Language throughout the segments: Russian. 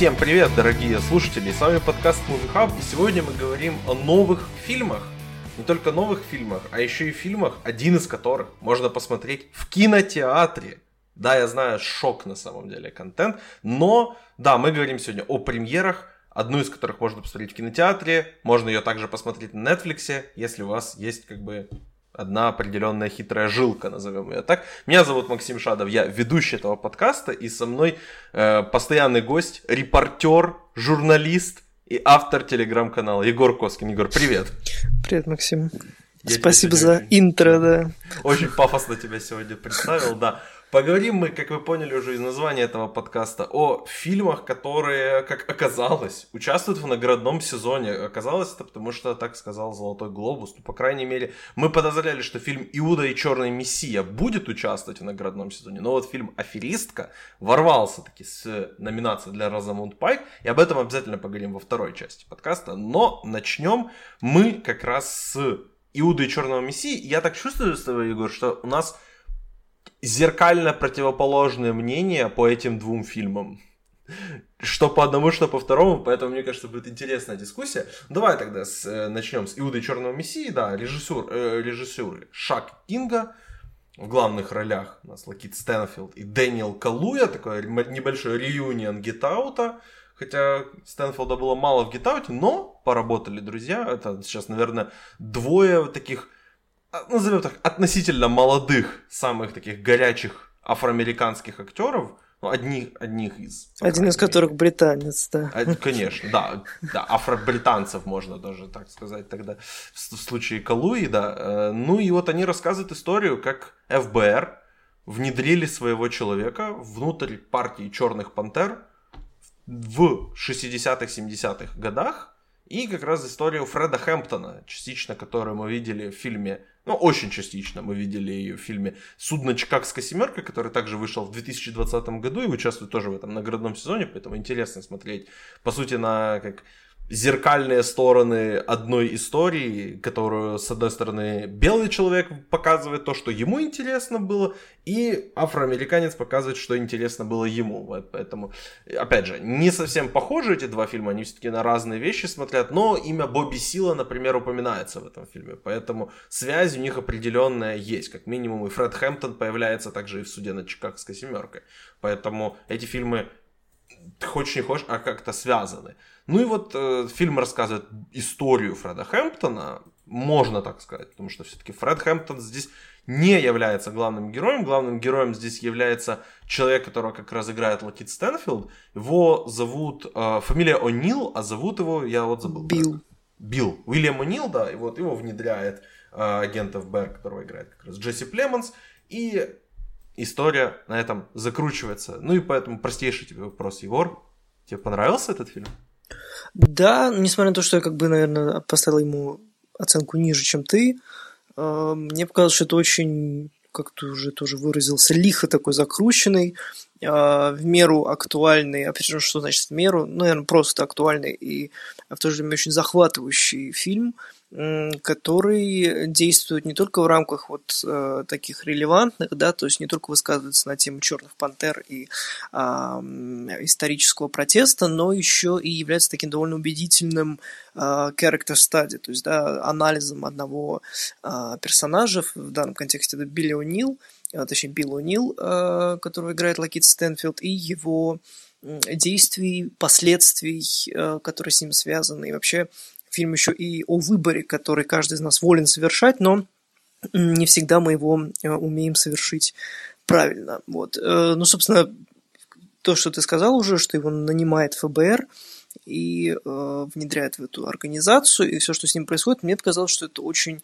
Всем привет, дорогие слушатели! С вами подкаст Movie Hub, и сегодня мы говорим о новых фильмах. Не только новых фильмах, а еще и фильмах, один из которых можно посмотреть в кинотеатре. Да, я знаю, шок на самом деле контент, но да, мы говорим сегодня о премьерах, одну из которых можно посмотреть в кинотеатре, можно ее также посмотреть на Netflix, если у вас есть как бы одна определенная хитрая жилка, назовем ее так. Меня зовут Максим Шадов, я ведущий этого подкаста, и со мной э, постоянный гость, репортер, журналист и автор телеграм-канала Егор Коскин. Егор, привет. Привет, Максим. Я Спасибо за очень, интро, да. Очень пафосно тебя сегодня представил, да. Поговорим мы, как вы поняли уже из названия этого подкаста, о фильмах, которые, как оказалось, участвуют в наградном сезоне. Оказалось это потому, что так сказал Золотой Глобус. Ну, по крайней мере, мы подозревали, что фильм «Иуда и Черный Мессия» будет участвовать в наградном сезоне. Но вот фильм «Аферистка» ворвался таки с номинацией для Розамунд Пайк. И об этом обязательно поговорим во второй части подкаста. Но начнем мы как раз с «Иуда и Черного Мессии». Я так чувствую Егор, что у нас зеркально противоположные мнения по этим двум фильмам. Что по одному, что по второму, поэтому, мне кажется, будет интересная дискуссия. Давай тогда с, э, начнем с Иуды Черного Мессии, да, режиссер, э, режиссеры Шак Кинга, в главных ролях у нас Лакит Стэнфилд и Дэниел Калуя, такой небольшой реюнион Get Out а, хотя Стэнфилда было мало в Get Out е, но поработали друзья, это сейчас, наверное, двое таких назовем так, относительно молодых, самых таких горячих афроамериканских актеров, ну, одних, одних из. Один из которых британец, да. А, конечно, да, да, афробританцев можно даже так сказать тогда, в, случае Калуи, да. Э, ну и вот они рассказывают историю, как ФБР внедрили своего человека внутрь партии Черных Пантер в 60-х, 70-х годах, и как раз историю Фреда Хэмптона, частично которую мы видели в фильме ну, очень частично мы видели ее в фильме «Судно Чикагская семерка», который также вышел в 2020 году и участвует тоже в этом наградном сезоне, поэтому интересно смотреть, по сути, на как зеркальные стороны одной истории, которую, с одной стороны, белый человек показывает то, что ему интересно было, и афроамериканец показывает, что интересно было ему. Поэтому, опять же, не совсем похожи эти два фильма, они все-таки на разные вещи смотрят, но имя Бобби Сила, например, упоминается в этом фильме, поэтому связь у них определенная есть, как минимум, и Фред Хэмптон появляется также и в суде над Чикагской семеркой. Поэтому эти фильмы хочешь не хочешь, а как-то связаны. Ну и вот э, фильм рассказывает историю Фреда Хэмптона, можно так сказать, потому что все-таки Фред Хэмптон здесь не является главным героем. Главным героем здесь является человек, которого как раз играет Лакит Стэнфилд. Его зовут, э, фамилия О'Нил, а зовут его, я вот забыл. Билл. Билл. Уильям О'Нил, да, и вот его внедряет э, агент ФБР, которого играет как раз Джесси Племонс. И история на этом закручивается. Ну и поэтому простейший тебе вопрос, Егор. Тебе понравился этот фильм? Да, несмотря на то, что я как бы, наверное, поставил ему оценку ниже, чем ты, э, мне показалось, что это очень, как ты уже тоже выразился, лихо такой закрученный, э, в меру актуальный, опять же, что значит в меру, ну, наверное, просто актуальный и в то же время очень захватывающий фильм – который действует не только в рамках вот э, таких релевантных, да, то есть не только высказывается на тему черных пантер и э, исторического протеста, но еще и является таким довольно убедительным э, character study, то есть да, анализом одного э, персонажа, в данном контексте это Билли О'Нил, э, точнее Билл О'Нил, э, которого играет Лакит Стэнфилд, и его действий, последствий, которые с ним связаны, и вообще фильм еще и о выборе, который каждый из нас волен совершать, но не всегда мы его э, умеем совершить правильно. Вот. Э, ну, собственно, то, что ты сказал уже, что его нанимает ФБР и э, внедряет в эту организацию, и все, что с ним происходит, мне показалось, что это очень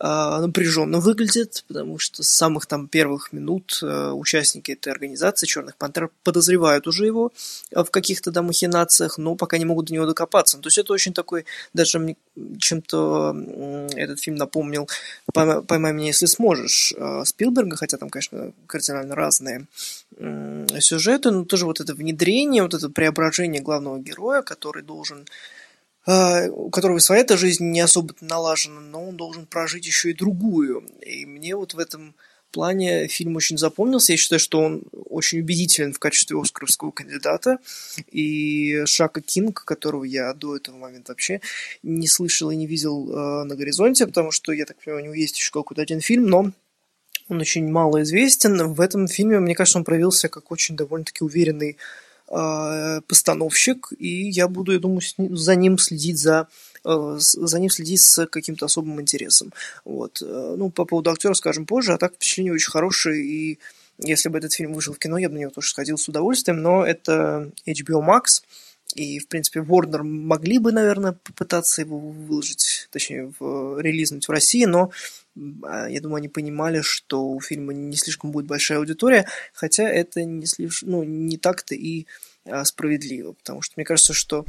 напряженно выглядит, потому что с самых там первых минут э, участники этой организации Черных Пантер подозревают уже его в каких-то да махинациях, но пока не могут до него докопаться. То есть это очень такой, даже мне чем-то этот фильм напомнил «Поймай меня, если сможешь» э, Спилберга, хотя там, конечно, кардинально разные сюжеты, но тоже вот это внедрение, вот это преображение главного героя, который должен а, у которого своя эта жизнь не особо налажена, но он должен прожить еще и другую. И мне вот в этом плане фильм очень запомнился. Я считаю, что он очень убедителен в качестве оскаровского кандидата. И Шака Кинг, которого я до этого момента вообще не слышал и не видел э, на горизонте, потому что, я так понимаю, у него есть еще какой-то один фильм, но он очень мало известен. В этом фильме, мне кажется, он проявился как очень довольно-таки уверенный постановщик, и я буду, я думаю, за ним следить за Э, за ним следить с каким-то особым интересом. Вот. Э, ну, по поводу актера скажем позже, а так впечатление очень хорошее, и если бы этот фильм вышел в кино, я бы на него тоже сходил с удовольствием, но это HBO Max, и, в принципе, Warner могли бы, наверное, попытаться его выложить, точнее, в, релизнуть в России, но а, я думаю, они понимали, что у фильма не слишком будет большая аудитория, хотя это не, слишком, ну, не так-то и а, справедливо, потому что мне кажется, что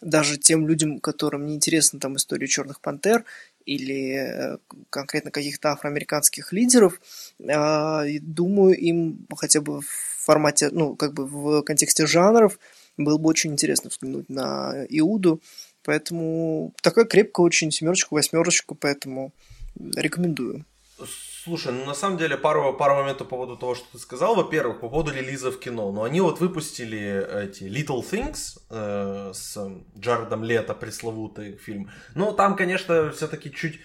даже тем людям, которым не интересна там история Черных Пантер или э, конкретно каких-то афроамериканских лидеров, а, думаю, им хотя бы в формате, ну, как бы в контексте жанров было бы очень интересно взглянуть на Иуду, поэтому такая крепкая очень семерочка, восьмерочка, поэтому рекомендую. Слушай, ну на самом деле пару, пару моментов по поводу того, что ты сказал. Во-первых, по поводу релиза в кино. Но они вот выпустили эти Little Things э, с Джаредом Лето, пресловутый фильм. Ну, там, конечно, все-таки чуть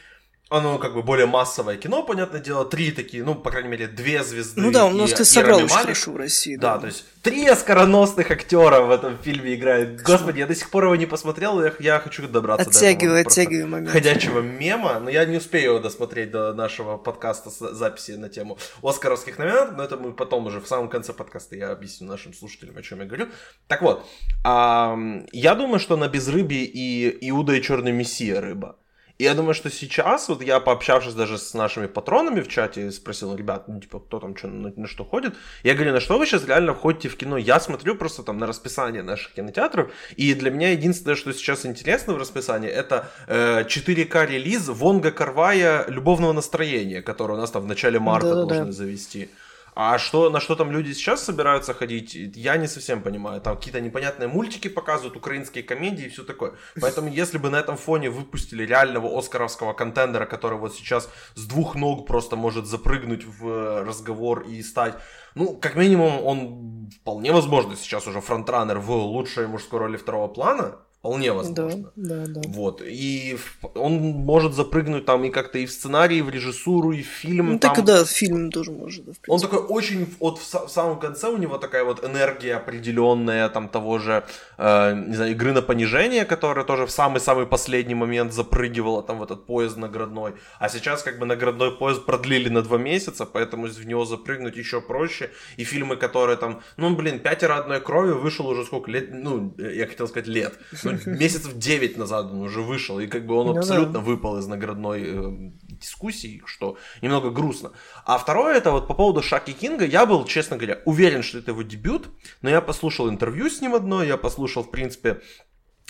оно как бы более массовое кино, понятное дело, три такие, ну, по крайней мере, две звезды. Ну да, он может и собрал очень хорошо в России. Да. да, то есть три скороносных актера в этом фильме играют. Господи, я до сих пор его не посмотрел, я, я хочу добраться оттягиваю, до этого. Оттягиваю момент. Ходячего мема, но я не успею его досмотреть до нашего подкаста с записи на тему оскаровских номинантов, но это мы потом уже в самом конце подкаста я объясню нашим слушателям, о чем я говорю. Так вот, я думаю, что на безрыбье и Иуда и Черный Мессия рыба. И я думаю, что сейчас, вот я пообщавшись даже с нашими патронами в чате, спросил, ребят, ну, типа, кто там что, на, на что ходит, я говорю, на что вы сейчас реально ходите в кино? Я смотрю просто там на расписание наших кинотеатров, и для меня единственное, что сейчас интересно в расписании, это э, 4К релиз Вонга Карвая «Любовного настроения», который у нас там в начале марта да, должны да. завести. А что, на что там люди сейчас собираются ходить, я не совсем понимаю. Там какие-то непонятные мультики показывают, украинские комедии и все такое. Поэтому если бы на этом фоне выпустили реального оскаровского контендера, который вот сейчас с двух ног просто может запрыгнуть в разговор и стать ну, как минимум, он вполне возможно сейчас уже фронтранер в лучшей мужской роли второго плана. Вполне возможно. Да, да, да. Вот. И он может запрыгнуть там и как-то и в сценарий, и в режиссуру, и в фильм. Ну, там... так и да, фильм тоже может. Да, он такой очень, вот в, в самом конце у него такая вот энергия определенная, там того же, э, не знаю, игры на понижение, которая тоже в самый-самый последний момент запрыгивала там в этот поезд наградной. А сейчас как бы наградной поезд продлили на два месяца, поэтому в него запрыгнуть еще проще. И фильмы, которые там, ну, блин, «Пятеро одной крови» вышел уже сколько лет, ну, я хотел сказать лет, месяцев 9 назад он уже вышел, и как бы он ну, абсолютно да. выпал из наградной э, дискуссии, что немного грустно. А второе, это вот по поводу Шаки Кинга, я был, честно говоря, уверен, что это его дебют, но я послушал интервью с ним одно, я послушал, в принципе,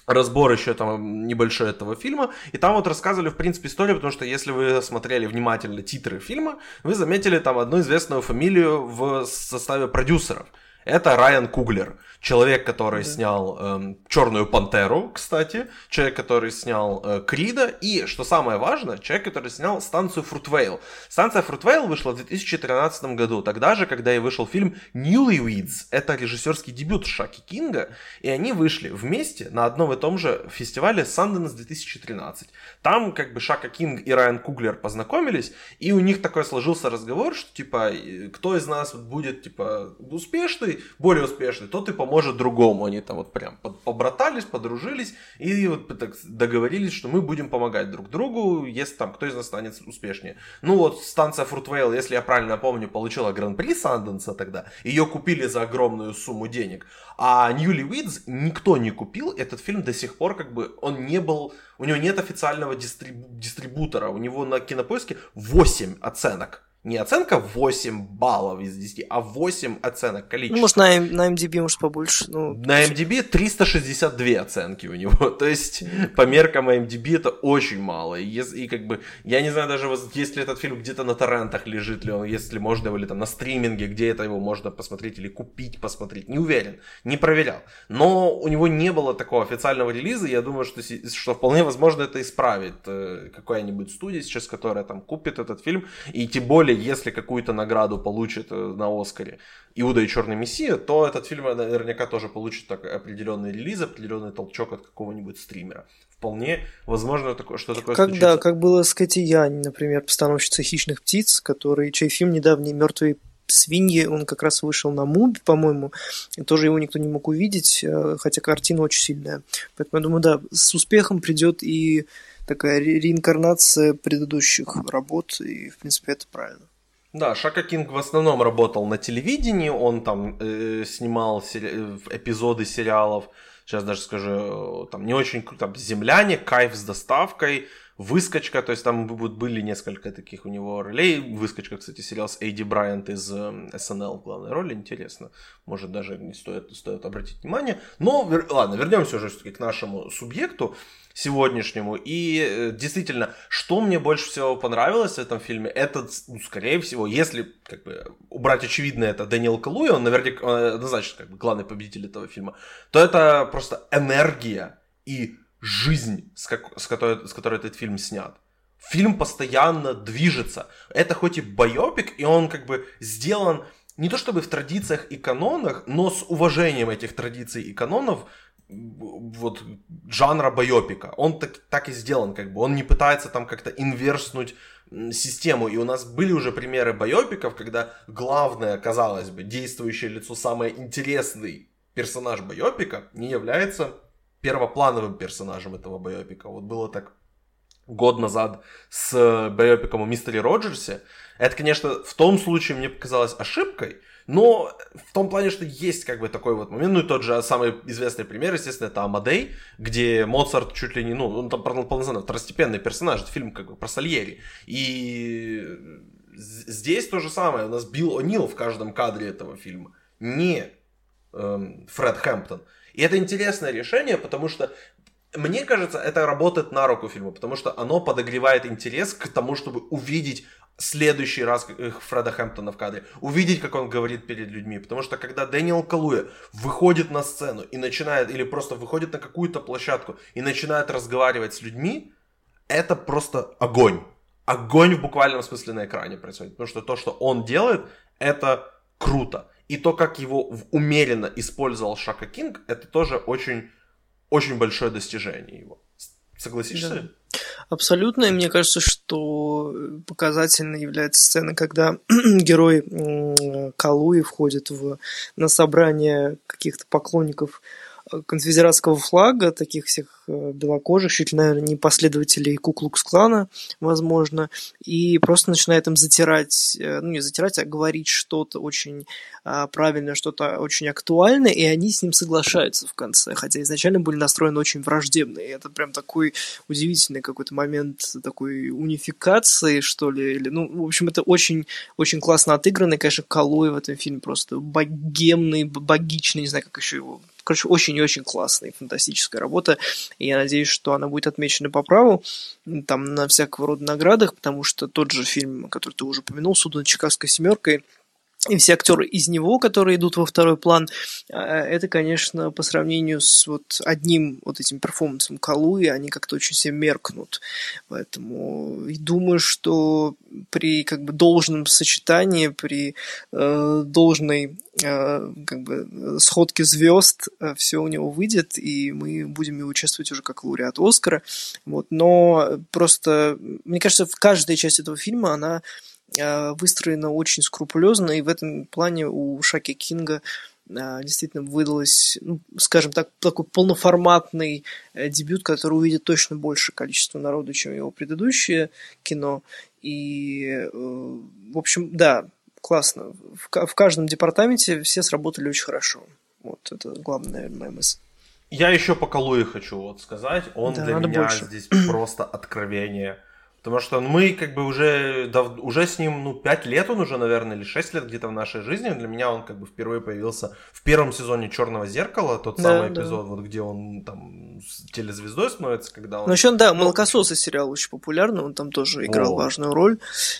разбор еще там небольшой этого фильма, и там вот рассказывали, в принципе, историю, потому что если вы смотрели внимательно титры фильма, вы заметили там одну известную фамилию в составе продюсеров. Это Райан Куглер. Человек, который да. снял эм, Черную пантеру, кстати, человек, который снял э, Крида, и, что самое важное, человек, который снял станцию Фрутвейл. Станция Фрутвейл вышла в 2013 году, тогда же, когда и вышел фильм Newlyweds. Это режиссерский дебют Шаки Кинга, и они вышли вместе на одном и том же фестивале Sundance 2013. Там как бы Шака Кинг и Райан Куглер познакомились, и у них такой сложился разговор, что типа, кто из нас будет типа успешный, более успешный, тот и поможет поможет другому. Они там вот прям побратались, подружились и вот так договорились, что мы будем помогать друг другу, если там кто из нас станет успешнее. Ну вот станция Fruitvale, если я правильно помню, получила гран-при Санденса тогда. Ее купили за огромную сумму денег. А Newlyweds никто не купил. Этот фильм до сих пор как бы он не был... У него нет официального дистрибу- дистрибутора. У него на кинопоиске 8 оценок не оценка 8 баллов из 10, а 8 оценок количества. Ну, может, на, на MDB, может, побольше. Ну, на MDB 362 оценки у него. То есть, по меркам MDB это очень мало. И, и как бы, я не знаю даже, если этот фильм где-то на торрентах лежит ли он, если можно или там на стриминге, где это его можно посмотреть или купить, посмотреть. Не уверен, не проверял. Но у него не было такого официального релиза. Я думаю, что, что вполне возможно это исправит э, какая-нибудь студия сейчас, которая там купит этот фильм. И тем более, если какую-то награду получит э, на Оскаре Иуда и Черный Мессия, то этот фильм наверняка тоже получит так, определенный релиз, определенный толчок от какого-нибудь стримера. Вполне возможно, что такое как, случится. Да, как было с Кэти Янь, например, постановщицей «Хищных птиц», который, чей фильм недавний «Мертвые свиньи», он как раз вышел на Муби, по-моему, и тоже его никто не мог увидеть, э, хотя картина очень сильная. Поэтому я думаю, да, с успехом придет и такая ре- реинкарнация предыдущих работ, и, в принципе, это правильно. Да, Шака Кинг в основном работал на телевидении, он там э, снимал сери- эпизоды сериалов, сейчас даже скажу, э, там не очень там «Земляне», «Кайф с доставкой», Выскочка, то есть там были несколько таких у него ролей. Выскочка, кстати, сериал с Эйди Брайант из СНЛ эм, в главной роли, интересно. Может, даже не стоит, стоит обратить внимание. Но, ладно, вернемся уже все-таки к нашему субъекту сегодняшнему. И э, действительно, что мне больше всего понравилось в этом фильме, это, ну, скорее всего, если как бы убрать очевидное, это Дэниел Калуи, он наверняка однозначно как бы главный победитель этого фильма, то это просто энергия и жизнь, с, как, с, которой, с которой этот фильм снят. Фильм постоянно движется. Это хоть и байопик, и он как бы сделан не то чтобы в традициях и канонах, но с уважением этих традиций и канонов вот жанра байопика. Он так, так и сделан, как бы. Он не пытается там как-то инверснуть систему. И у нас были уже примеры байопиков, когда главное, казалось бы, действующее лицо, самый интересный персонаж байопика не является первоплановым персонажем этого байопика. Вот было так год назад с байопиком о мистере Роджерсе. Это, конечно, в том случае мне показалось ошибкой, но в том плане, что есть как бы такой вот момент, ну и тот же самый известный пример, естественно, это Амадей, где Моцарт чуть ли не, ну, он там полноценно второстепенный персонаж, это фильм как бы про Сальери. И здесь то же самое, у нас Билл О'Нил в каждом кадре этого фильма, не эм, Фред Хэмптон. И это интересное решение, потому что мне кажется, это работает на руку фильму, потому что оно подогревает интерес к тому, чтобы увидеть следующий раз Фреда Хэмптона в кадре, увидеть, как он говорит перед людьми. Потому что когда Дэниел Калуя выходит на сцену и начинает, или просто выходит на какую-то площадку и начинает разговаривать с людьми, это просто огонь. Огонь в буквальном смысле на экране происходит. Потому что то, что он делает, это круто. И то, как его умеренно использовал Шака Кинг, это тоже очень, очень большое достижение его. Согласишься? Да. Абсолютно, и мне кажется, что показательной является сцена, когда герой Калуи входит в, на собрание каких-то поклонников конфедератского флага, таких всех э, белокожих, чуть ли, наверное, не последователей Куклукс-клана, возможно, и просто начинает им затирать, э, ну не затирать, а говорить что-то очень а, правильное, что-то очень актуальное, и они с ним соглашаются в конце, хотя изначально были настроены очень враждебно, и это прям такой удивительный какой-то момент такой унификации, что ли, или, ну, в общем, это очень, очень классно отыграно, и, конечно, Калой в этом фильме просто богемный, богичный, не знаю, как еще его Короче, очень и очень классная, фантастическая работа. И я надеюсь, что она будет отмечена по праву там на всякого рода наградах, потому что тот же фильм, который ты уже упомянул, «Судно над Чикагской семеркой», и все актеры из него, которые идут во второй план, а, это, конечно, по сравнению с вот одним вот этим перформансом Калуи, они как-то очень все меркнут. Поэтому думаю, что при как бы должном сочетании, при э, должной э, как бы сходке звезд э, все у него выйдет, и мы будем его участвовать уже как лауреат Оскара. Вот. Но просто, мне кажется, в каждой части этого фильма она выстроена очень скрупулезно, и в этом плане у Шаки Кинга э, действительно выдалось, ну, скажем так, такой полноформатный э, дебют, который увидит точно большее количество народу, чем его предыдущее кино. И, в общем, да, классно. В, каждом департаменте все сработали очень хорошо. Вот это главная, наверное, моя мысль. Я еще по Калуе хочу вот сказать. Он да, для меня больше. здесь просто откровение Потому что мы как бы уже, дав, уже с ним, ну, 5 лет он уже, наверное, или 6 лет где-то в нашей жизни. Для меня он как бы впервые появился в первом сезоне Черного зеркала, тот да, самый да. эпизод, вот где он там с телезвездой становится, когда он... Ну, еще, да, Молокососы сериал очень популярный, он там тоже играл О. важную роль.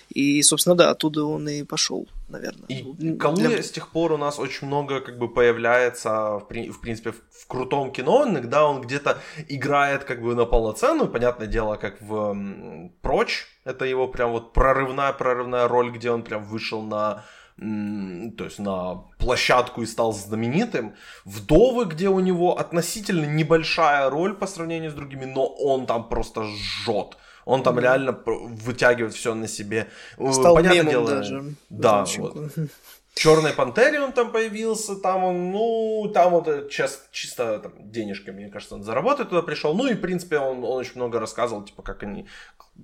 И, собственно, да, оттуда он и пошел. Наверное. И Калуя Для... с тех пор у нас очень много как бы появляется, в, в принципе, в, в крутом кино. Иногда он где-то играет как бы на полноценную, понятное дело, как в Прочь. Это его прям вот прорывная-прорывная роль, где он прям вышел на то есть на площадку и стал знаменитым. Вдовы, где у него относительно небольшая роль по сравнению с другими, но он там просто жжет. Он там mm-hmm. реально вытягивает все на себе. Стал Понятное дело, даже. Да, вот. Черной Пантере он там появился, там он, ну, там вот сейчас чисто там, денежки, мне кажется, он заработать туда пришел. Ну и, в принципе, он, он очень много рассказывал, типа, как они,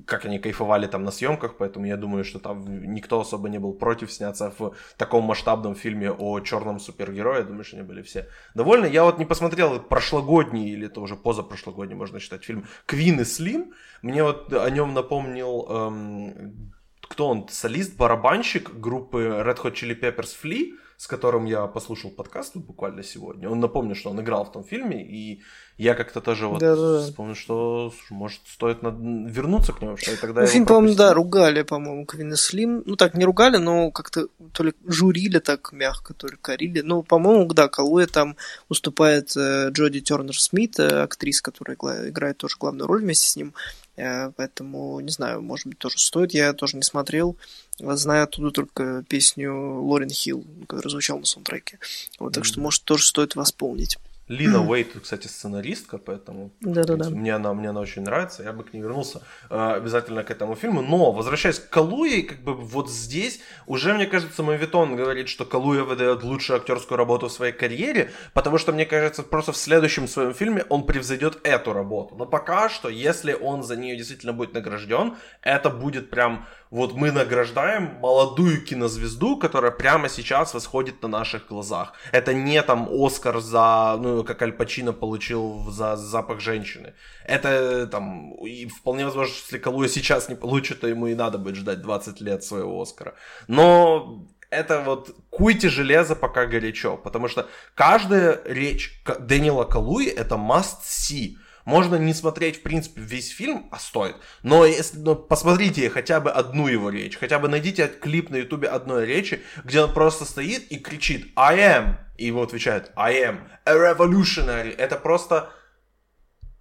как они кайфовали там на съемках, поэтому я думаю, что там никто особо не был против сняться в таком масштабном фильме о черном супергерое. Я думаю, что они были все довольны. Я вот не посмотрел прошлогодний, или это уже позапрошлогодний, можно считать, фильм «Квин и Слим». Мне вот о нем напомнил эм, кто он, солист, барабанщик группы Red Hot Chili Peppers Flea, с которым я послушал подкаст буквально сегодня. Он напомнил, что он играл в том фильме, и я как-то тоже вот да, да. вспомнил, что может стоит над... вернуться к нему, что я тогда ну, фильм, по-моему, да, ругали, по-моему, Квин Слим. Ну так не ругали, но как-то то ли журили так мягко, то ли корили. Ну, по-моему, да, Калуя там уступает э, Джоди Тернер Смит, э, актриса, которая играет тоже главную роль вместе с ним. Э, поэтому, не знаю, может быть, тоже стоит. Я тоже не смотрел. Знаю оттуда только песню Лорен Хилл, которая звучала на саундтреке. Вот, mm-hmm. так что, может, тоже стоит восполнить. Лина Уэйт, кстати, сценаристка, поэтому Да-да-да. мне, она, мне она очень нравится, я бы к ней вернулся э, обязательно к этому фильму. Но, возвращаясь к Калуе, как бы вот здесь уже, мне кажется, Мавитон говорит, что Калуя выдает лучшую актерскую работу в своей карьере, потому что, мне кажется, просто в следующем своем фильме он превзойдет эту работу. Но пока что, если он за нее действительно будет награжден, это будет прям вот мы награждаем молодую кинозвезду, которая прямо сейчас восходит на наших глазах. Это не там Оскар за, ну, как Аль Пачино получил за запах женщины. Это там, и вполне возможно, если Калуя сейчас не получит, то ему и надо будет ждать 20 лет своего Оскара. Но это вот куйте железо, пока горячо, потому что каждая речь Дэниела Калуи это must see. Можно не смотреть, в принципе, весь фильм, а стоит. Но если но посмотрите хотя бы одну его речь, хотя бы найдите клип на ютубе одной речи, где он просто стоит и кричит «I am», и его отвечает «I am a revolutionary». Это просто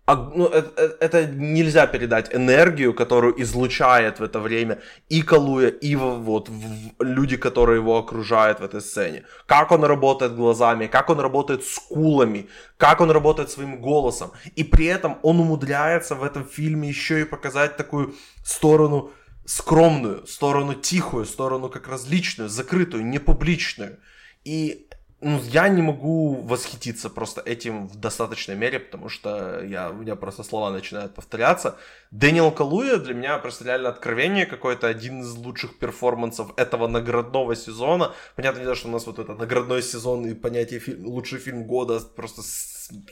а, ну, это, э, это нельзя передать энергию, которую излучает в это время и Калуя, и вот люди, которые его окружают в этой сцене. Как он работает глазами, как он работает скулами, как он работает своим голосом. И при этом он умудряется в этом фильме еще и показать такую сторону скромную, сторону тихую, сторону как различную, закрытую, непубличную. И ну, я не могу восхититься просто этим в достаточной мере, потому что я, у меня просто слова начинают повторяться. Дэниел Калуя для меня просто реально откровение какое-то, один из лучших перформансов этого наградного сезона. Понятное дело, что у нас вот этот наградной сезон и понятие фильм, лучший фильм года просто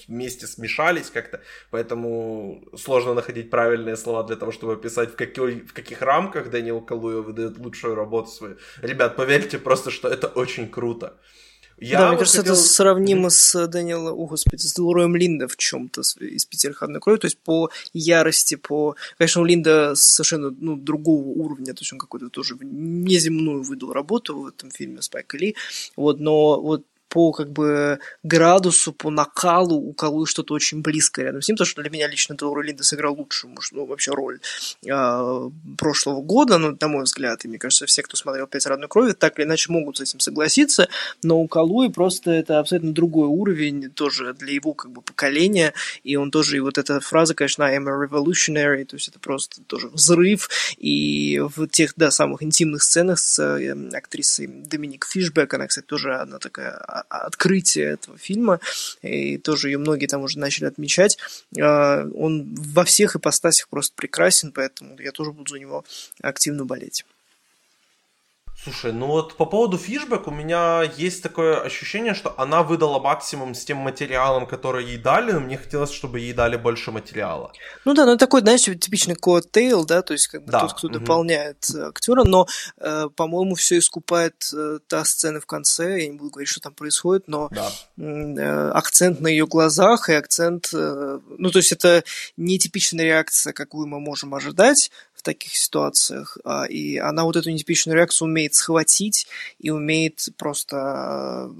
вместе смешались как-то, поэтому сложно находить правильные слова для того, чтобы описать, в, какой, в каких рамках Дэниел Калуя выдает лучшую работу свою. Ребят, поверьте просто, что это очень круто. Я да, мне кажется, хотел... это сравнимо с Дэниелом, о господи, с Делроем Линда в чем-то из «Пяти крови», то есть по ярости, по... Конечно, у Линда совершенно ну, другого уровня, то есть он какой-то тоже неземную выдал работу в этом фильме Спайка Ли, вот, но вот по как бы градусу, по накалу у Калуи что-то очень близкое рядом с ним, потому что для меня лично Делора Линда сыграл лучшую, может, ну, вообще роль э, прошлого года, ну, на мой взгляд, и мне кажется, все, кто смотрел «Пять родной крови», так или иначе могут с этим согласиться, но у Калуи просто это абсолютно другой уровень, тоже для его как бы поколения, и он тоже, и вот эта фраза, конечно, I am a revolutionary, то есть это просто тоже взрыв, и в тех, да, самых интимных сценах с э, актрисой Доминик Фишбек, она, кстати, тоже одна такая открытие этого фильма, и тоже ее многие там уже начали отмечать. А, он во всех ипостасях просто прекрасен, поэтому я тоже буду за него активно болеть. Слушай, ну вот по поводу фишбэк у меня есть такое ощущение, что она выдала максимум с тем материалом, который ей дали, но мне хотелось, чтобы ей дали больше материала. Ну да, ну такой, знаешь, типичный коттейл, да, то есть как бы да. тот, кто угу. дополняет э, актера, но, э, по-моему, все искупает э, та сцена в конце, я не буду говорить, что там происходит, но да. э, акцент на ее глазах и акцент, э, ну то есть это нетипичная реакция, какую мы можем ожидать, в таких ситуациях. А, и она вот эту нетипичную реакцию умеет схватить и умеет просто э,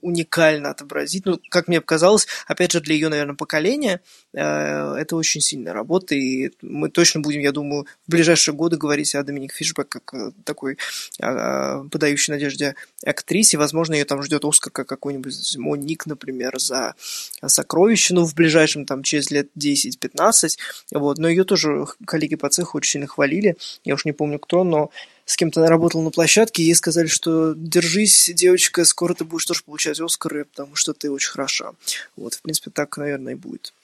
уникально отобразить. Ну, как мне показалось, опять же, для ее, наверное, поколения это очень сильная работа, и мы точно будем, я думаю, в ближайшие годы говорить о Доминик Фишбек как э, такой подающей надежде актрисе. Возможно, ее там ждет Оскар как какой-нибудь Моник, например, за «Сокровищину» в ближайшем, там, через лет 10-15. Вот. Но ее тоже коллеги по цеху очень сильно хвалили. Я уж не помню кто, но с кем-то она работала на площадке, ей сказали, что держись, девочка, скоро ты будешь тоже получать Оскары, потому что ты очень хороша. Вот, в принципе, так, наверное, и будет.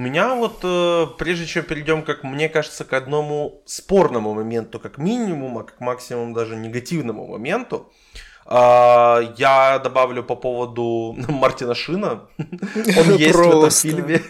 У меня вот, э, прежде чем перейдем, как мне кажется, к одному спорному моменту, как минимум, а как максимум даже негативному моменту, а, я добавлю по поводу Мартина Шина. Он есть в этом фильме.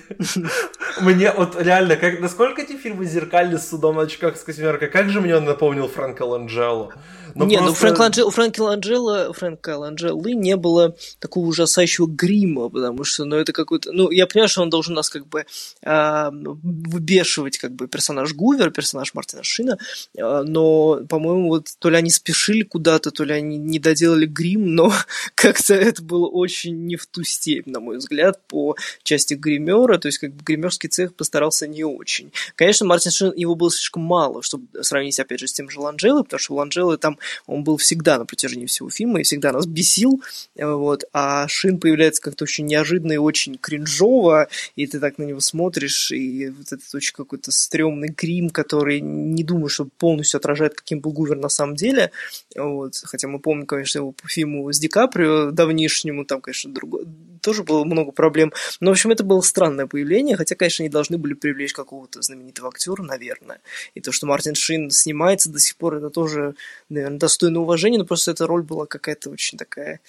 Мне вот реально, как, насколько эти фильмы зеркальны с судом на очках с Космеркой, как же мне он напомнил Фрэнка Ланджело. Но не, ну, просто... ну Фрэнк Ланджело, у Фрэнка Ланджело, Фрэнка Ланджелы не было такого ужасающего грима, потому что, ну, это какой-то... Ну, я понимаю, что он должен нас как бы э, выбешивать, как бы, персонаж Гувер, персонаж Мартина Шина, э, но, по-моему, вот то ли они спешили куда-то, то ли они не доделали грим, но как-то это было очень не в ту степь, на мой взгляд, по части гримера, то есть, как бы, гримерский цех постарался не очень. Конечно, Мартин Шин, его было слишком мало, чтобы сравнить, опять же, с тем же Ланджело, потому что у Ланджело там он был всегда на протяжении всего фильма и всегда нас бесил, вот, а Шин появляется как-то очень неожиданно и очень кринжово, и ты так на него смотришь, и вот этот очень какой-то стрёмный грим, который не думаю, что полностью отражает, каким был Гувер на самом деле, вот, хотя мы помним, конечно, его по фильму с Ди Каприо давнишнему, там, конечно, другой, тоже было много проблем. Но, в общем, это было странное появление, хотя, конечно, они должны были привлечь какого-то знаменитого актера, наверное. И то, что Мартин Шин снимается до сих пор, это тоже, наверное, достойно уважения, но просто эта роль была какая-то очень такая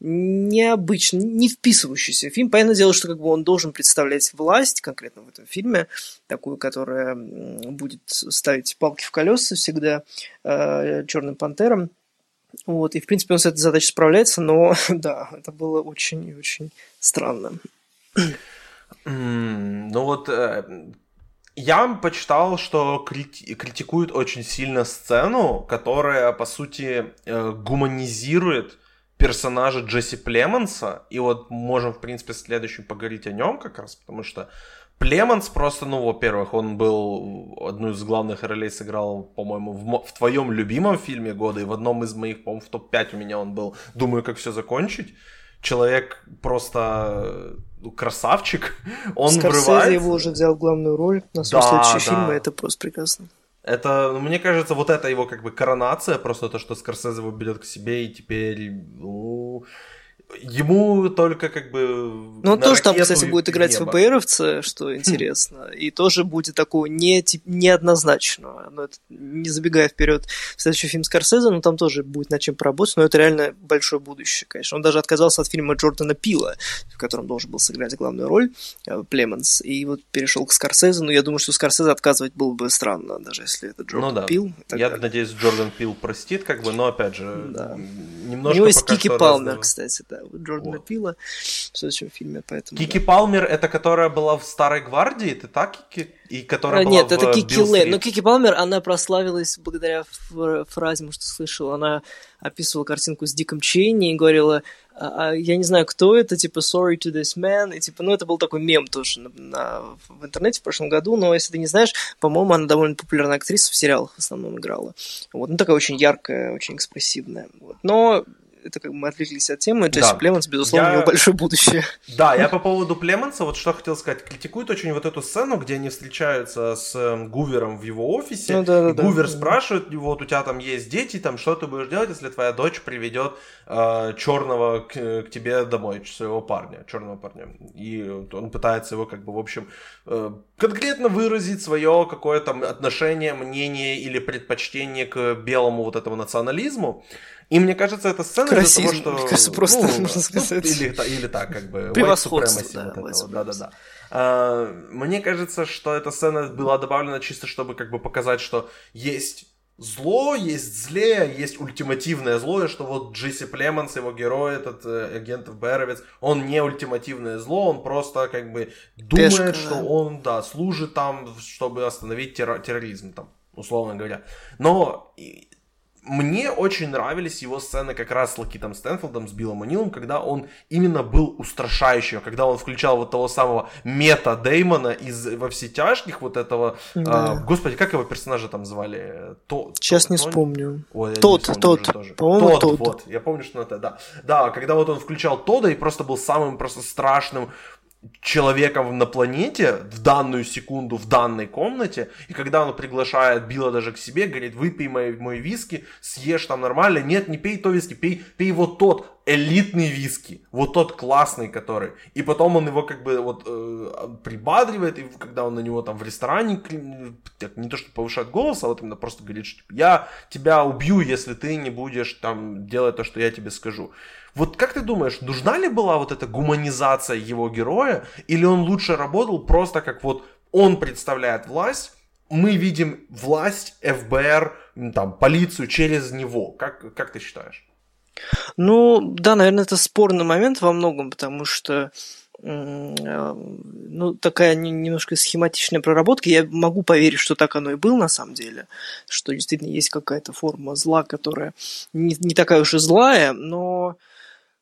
необычная, не вписывающаяся в фильм. Понятное дело, что как бы он должен представлять власть конкретно в этом фильме, такую, которая будет ставить палки в колеса всегда э, черным пантерам. Вот, и, в принципе, он с этой задачей справляется, но, да, это было очень и очень странно. Ну вот, э, я почитал, что крити- критикуют очень сильно сцену, которая, по сути, э, гуманизирует персонажа Джесси Племонса, и вот можем, в принципе, следующим поговорить о нем как раз, потому что Племонс просто, ну, во-первых, он был одну из главных ролей сыграл, по-моему, в, в твоем любимом фильме года, и в одном из моих, по-моему, в топ-5 у меня он был. Думаю, как все закончить. Человек просто ну, красавчик. Он Скорсезе врывается. его уже взял главную роль на да, следующий да. фильм, это просто прекрасно. Это, ну, мне кажется, вот это его как бы коронация, просто то, что Скорсезе его берет к себе, и теперь, ну, Ему только как бы... Ну, он тоже там, кстати, будет играть в ФБРовца, что интересно, и тоже будет такого не, неоднозначного. Но это, не забегая вперед в следующий фильм Скорсезе, но там тоже будет над чем поработать, но это реально большое будущее, конечно. Он даже отказался от фильма Джордана Пила, в котором должен был сыграть главную роль, э, Племенс, и вот перешел к Скорсезе, но я думаю, что Скорсезе отказывать было бы странно, даже если это Джордан ну, да. Пил. Я далее. надеюсь, Джордан Пил простит, как бы, но опять же, да. немножко У него есть Кики Палмер, разного... кстати, да Джордана вот. Пила в следующем фильме. Поэтому, Кики да. Палмер это которая была в Старой Гвардии? Ты так, Кики? И которая а, была Нет, в это Кики Лэ. Но Кики Палмер, она прославилась благодаря фразе, может, ты слышал, она описывала картинку с Диком Чейни и говорила, а, а, я не знаю, кто это, типа, sorry to this man, и типа, ну, это был такой мем тоже на, на, в интернете в прошлом году, но если ты не знаешь, по-моему, она довольно популярная актриса в сериалах в основном играла. Вот, ну, такая очень яркая, очень экспрессивная. Вот. Но это как бы мы отвлеклись от темы. Джесси да. Племонс, безусловно, я... у него большое будущее. Да, я по поводу Племонса, вот что хотел сказать. Критикуют очень вот эту сцену, где они встречаются с эм, Гувером в его офисе. Ну, да, да, Гувер да. спрашивает, вот у тебя там есть дети, там что ты будешь делать, если твоя дочь приведет э, черного к, к тебе домой, своего парня, черного парня. И он пытается его как бы, в общем, э, конкретно выразить свое какое-то отношение, мнение или предпочтение к белому вот этому национализму. И мне кажется, эта сцена из-за того, что... Мне кажется, просто, ну, можно ну, сказать. Ну, или, или так, как бы, Превосходство, да, вот этого, да-да-да. А, мне кажется, что эта сцена была добавлена чисто, чтобы как бы показать, что есть зло, есть зле, есть ультимативное зло, и что вот Джесси Племонс, его герой, этот э, агент ФБРовец, он не ультимативное зло, он просто как бы думает, Пешка, что да. он, да, служит там, чтобы остановить террор- терроризм там условно говоря. Но мне очень нравились его сцены как раз с Лакитом Стэнфилдом, с Биллом О'Нилом, когда он именно был устрашающим, когда он включал вот того самого мета Деймона из «Во все тяжких», вот этого... Да. А, господи, как его персонажа там звали? То, Сейчас то, не вспомню. Ой, тот, тот, по-моему, тот, вот, я помню, что это, да. Да, когда вот он включал Тода и просто был самым просто страшным человеком на планете в данную секунду в данной комнате, и когда он приглашает Билла даже к себе, говорит, выпей мой, мой виски, съешь там нормально, нет, не пей то виски, пей, пей вот тот элитный виски, вот тот классный, который, и потом он его как бы вот э, прибадривает, и когда он на него там в ресторане, так, не то что повышает голос, а вот именно просто говорит, что я тебя убью, если ты не будешь там делать то, что я тебе скажу. Вот как ты думаешь, нужна ли была вот эта гуманизация его героя, или он лучше работал просто как вот он представляет власть, мы видим власть, ФБР, там, полицию через него. Как, как ты считаешь? Ну, да, наверное, это спорный момент во многом, потому что э, ну, такая немножко схематичная проработка. Я могу поверить, что так оно и было на самом деле, что действительно есть какая-то форма зла, которая не, не такая уж и злая, но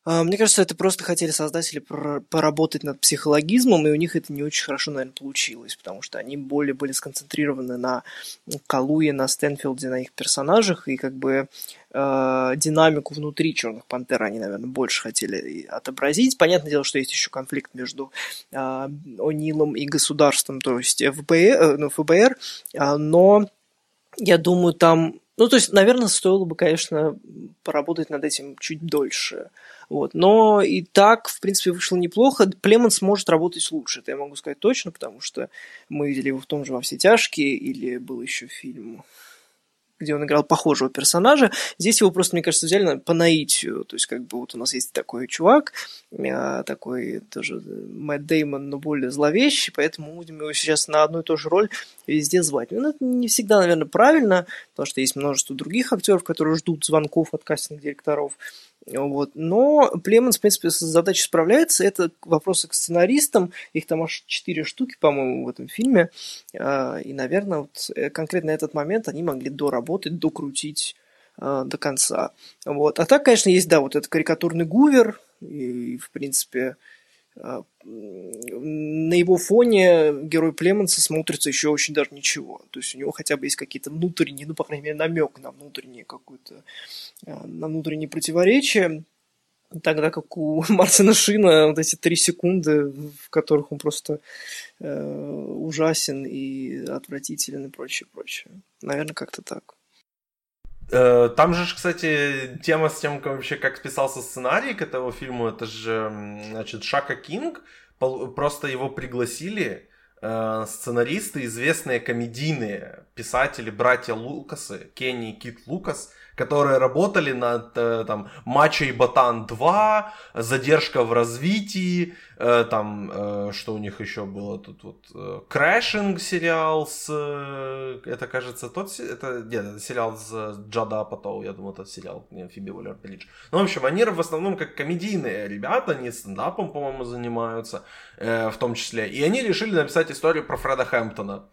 мне кажется, это просто хотели создатели поработать над психологизмом, и у них это не очень хорошо, наверное, получилось, потому что они более были сконцентрированы на Калуе, на Стэнфилде, на их персонажах, и как бы э, динамику внутри Черных Пантер они, наверное, больше хотели отобразить. Понятное дело, что есть еще конфликт между э, О'Нилом и государством, то есть ФБР, э, ну, ФБР э, но я думаю, там ну, то есть, наверное, стоило бы, конечно, поработать над этим чуть дольше. Вот. Но и так, в принципе, вышло неплохо. Племонс может работать лучше, это я могу сказать точно, потому что мы видели его в том же «Во все тяжкие», или был еще фильм где он играл похожего персонажа. Здесь его просто, мне кажется, взяли по наитию. То есть, как бы вот у нас есть такой чувак, а, такой тоже Мэтт Деймон, но более зловещий, поэтому будем его сейчас на одну и ту же роль везде звать. Ну, это не всегда, наверное, правильно, потому что есть множество других актеров, которые ждут звонков от кастинг директоров. Вот. Но Племенс, в принципе, с задачей справляется. Это вопросы к сценаристам. Их там аж четыре штуки, по-моему, в этом фильме. А, и, наверное, вот э, конкретно этот момент они могли доработать, докрутить а, до конца. Вот. А так, конечно, есть, да, вот этот карикатурный Гувер. И, в принципе, на его фоне герой Племенса смотрится еще очень даже ничего. То есть у него хотя бы есть какие-то внутренние, ну, по крайней мере, намек на внутренние какую-то, а, на внутренние противоречия. Тогда как у Мартина Шина вот эти три секунды, в которых он просто э, ужасен и отвратителен и прочее, прочее. Наверное, как-то так. Э, там же, кстати, тема с тем, как вообще как писался сценарий к этому фильму, это же, значит, Шака Кинг, просто его пригласили э, сценаристы, известные комедийные писатели, братья Лукасы, Кенни и Кит Лукас, которые работали над э, там Мачо и Ботан 2, задержка в развитии, э, там э, что у них еще было тут вот Крашинг сериал с это кажется тот это нет это сериал Джадда Апатоу, я думаю, это сериал Фиби Уоллер Бридж. Ну, в общем, они в основном как комедийные ребята, они стендапом, по-моему, занимаются, в том числе. И они решили написать историю про Фреда Хэмптона.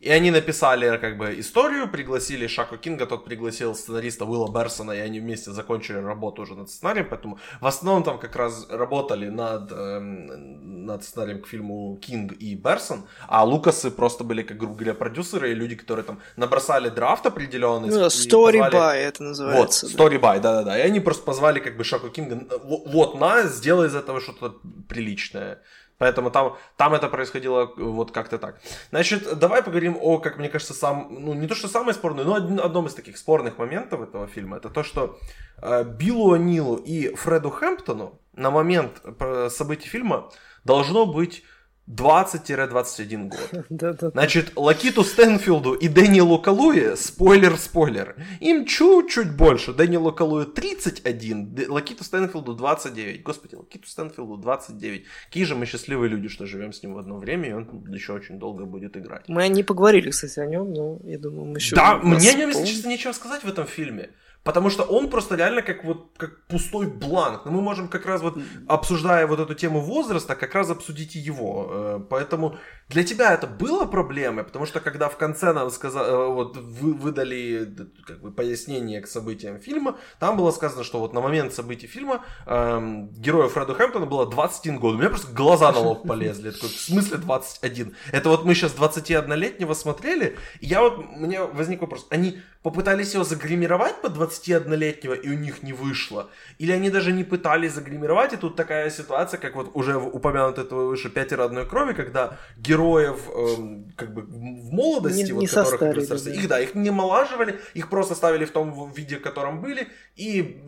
И они написали как бы историю, пригласили Шаку Кинга, тот пригласил сценариста Уилла Берсона, и они вместе закончили работу уже над сценарием, поэтому в основном там как раз работали над, э, над сценарием к фильму Кинг и Берсон, а Лукасы просто были, как грубо говоря, продюсеры и люди, которые там набросали драфт определенный. Ну, story позвали... by это называется. Вот, story by, да-да-да. И они просто позвали как бы Шаку Кинга, вот, на, сделай из этого что-то приличное. Поэтому там, там это происходило вот как-то так. Значит, давай поговорим о, как мне кажется, сам, ну не то что самое спорное, но одном из таких спорных моментов этого фильма. Это то, что э, Биллу О'Нилу и Фреду Хэмптону на момент э, событий фильма должно быть 20-21 год. Значит, Лакиту Стэнфилду и Дэниелу Калуе, спойлер-спойлер, им чуть-чуть больше. Дэниелу Калуе 31, Лакиту Стэнфилду 29. Господи, Лакиту Стэнфилду 29. Какие же мы счастливые люди, что живем с ним в одно время, и он еще очень долго будет играть. Мы не поговорили, кстати, о нем, но я думаю, мы еще... Да, мне о нем, если честно, нечего сказать в этом фильме. Потому что он просто реально как вот как пустой бланк. Но мы можем как раз вот, обсуждая вот эту тему возраста, как раз обсудить и его. Э, поэтому Для тебя это было проблемой? Потому что когда в конце нам сказали, э, вот вы выдали как бы, пояснение к событиям фильма, там было сказано, что вот на момент событий фильма эм, герою Фреду Хэмптона было 21 год. У меня просто глаза на лоб полезли. Такой, в смысле 21? Это вот мы сейчас 21-летнего смотрели, и я вот, меня возник вопрос. Они попытались его загримировать под 21-летнего, и у них не вышло? Или они даже не пытались загримировать, и тут такая ситуация, как вот уже упомянутый этого выше «Пятеро одной крови», когда героев эм, как бы в молодости, не, вот, не которых да. их, да, их не омолаживали, их просто ставили в том виде, в котором были, и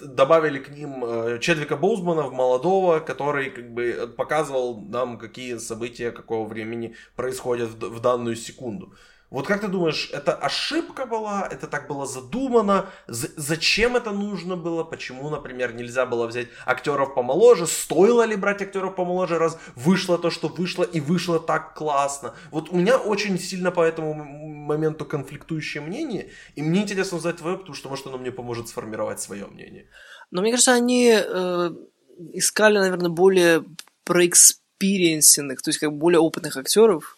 добавили к ним э, Чедвика Боузмана в молодого, который как бы показывал нам, какие события какого времени происходят в, в данную секунду. Вот как ты думаешь, это ошибка была, это так было задумано, З- зачем это нужно было, почему, например, нельзя было взять актеров помоложе, стоило ли брать актеров помоложе, раз вышло то, что вышло, и вышло так классно. Вот у меня очень сильно по этому моменту конфликтующее мнение, и мне интересно узнать твое, потому что, может, оно мне поможет сформировать свое мнение. Но мне кажется, они э, искали, наверное, более проэкспириенсенных, то есть как более опытных актеров,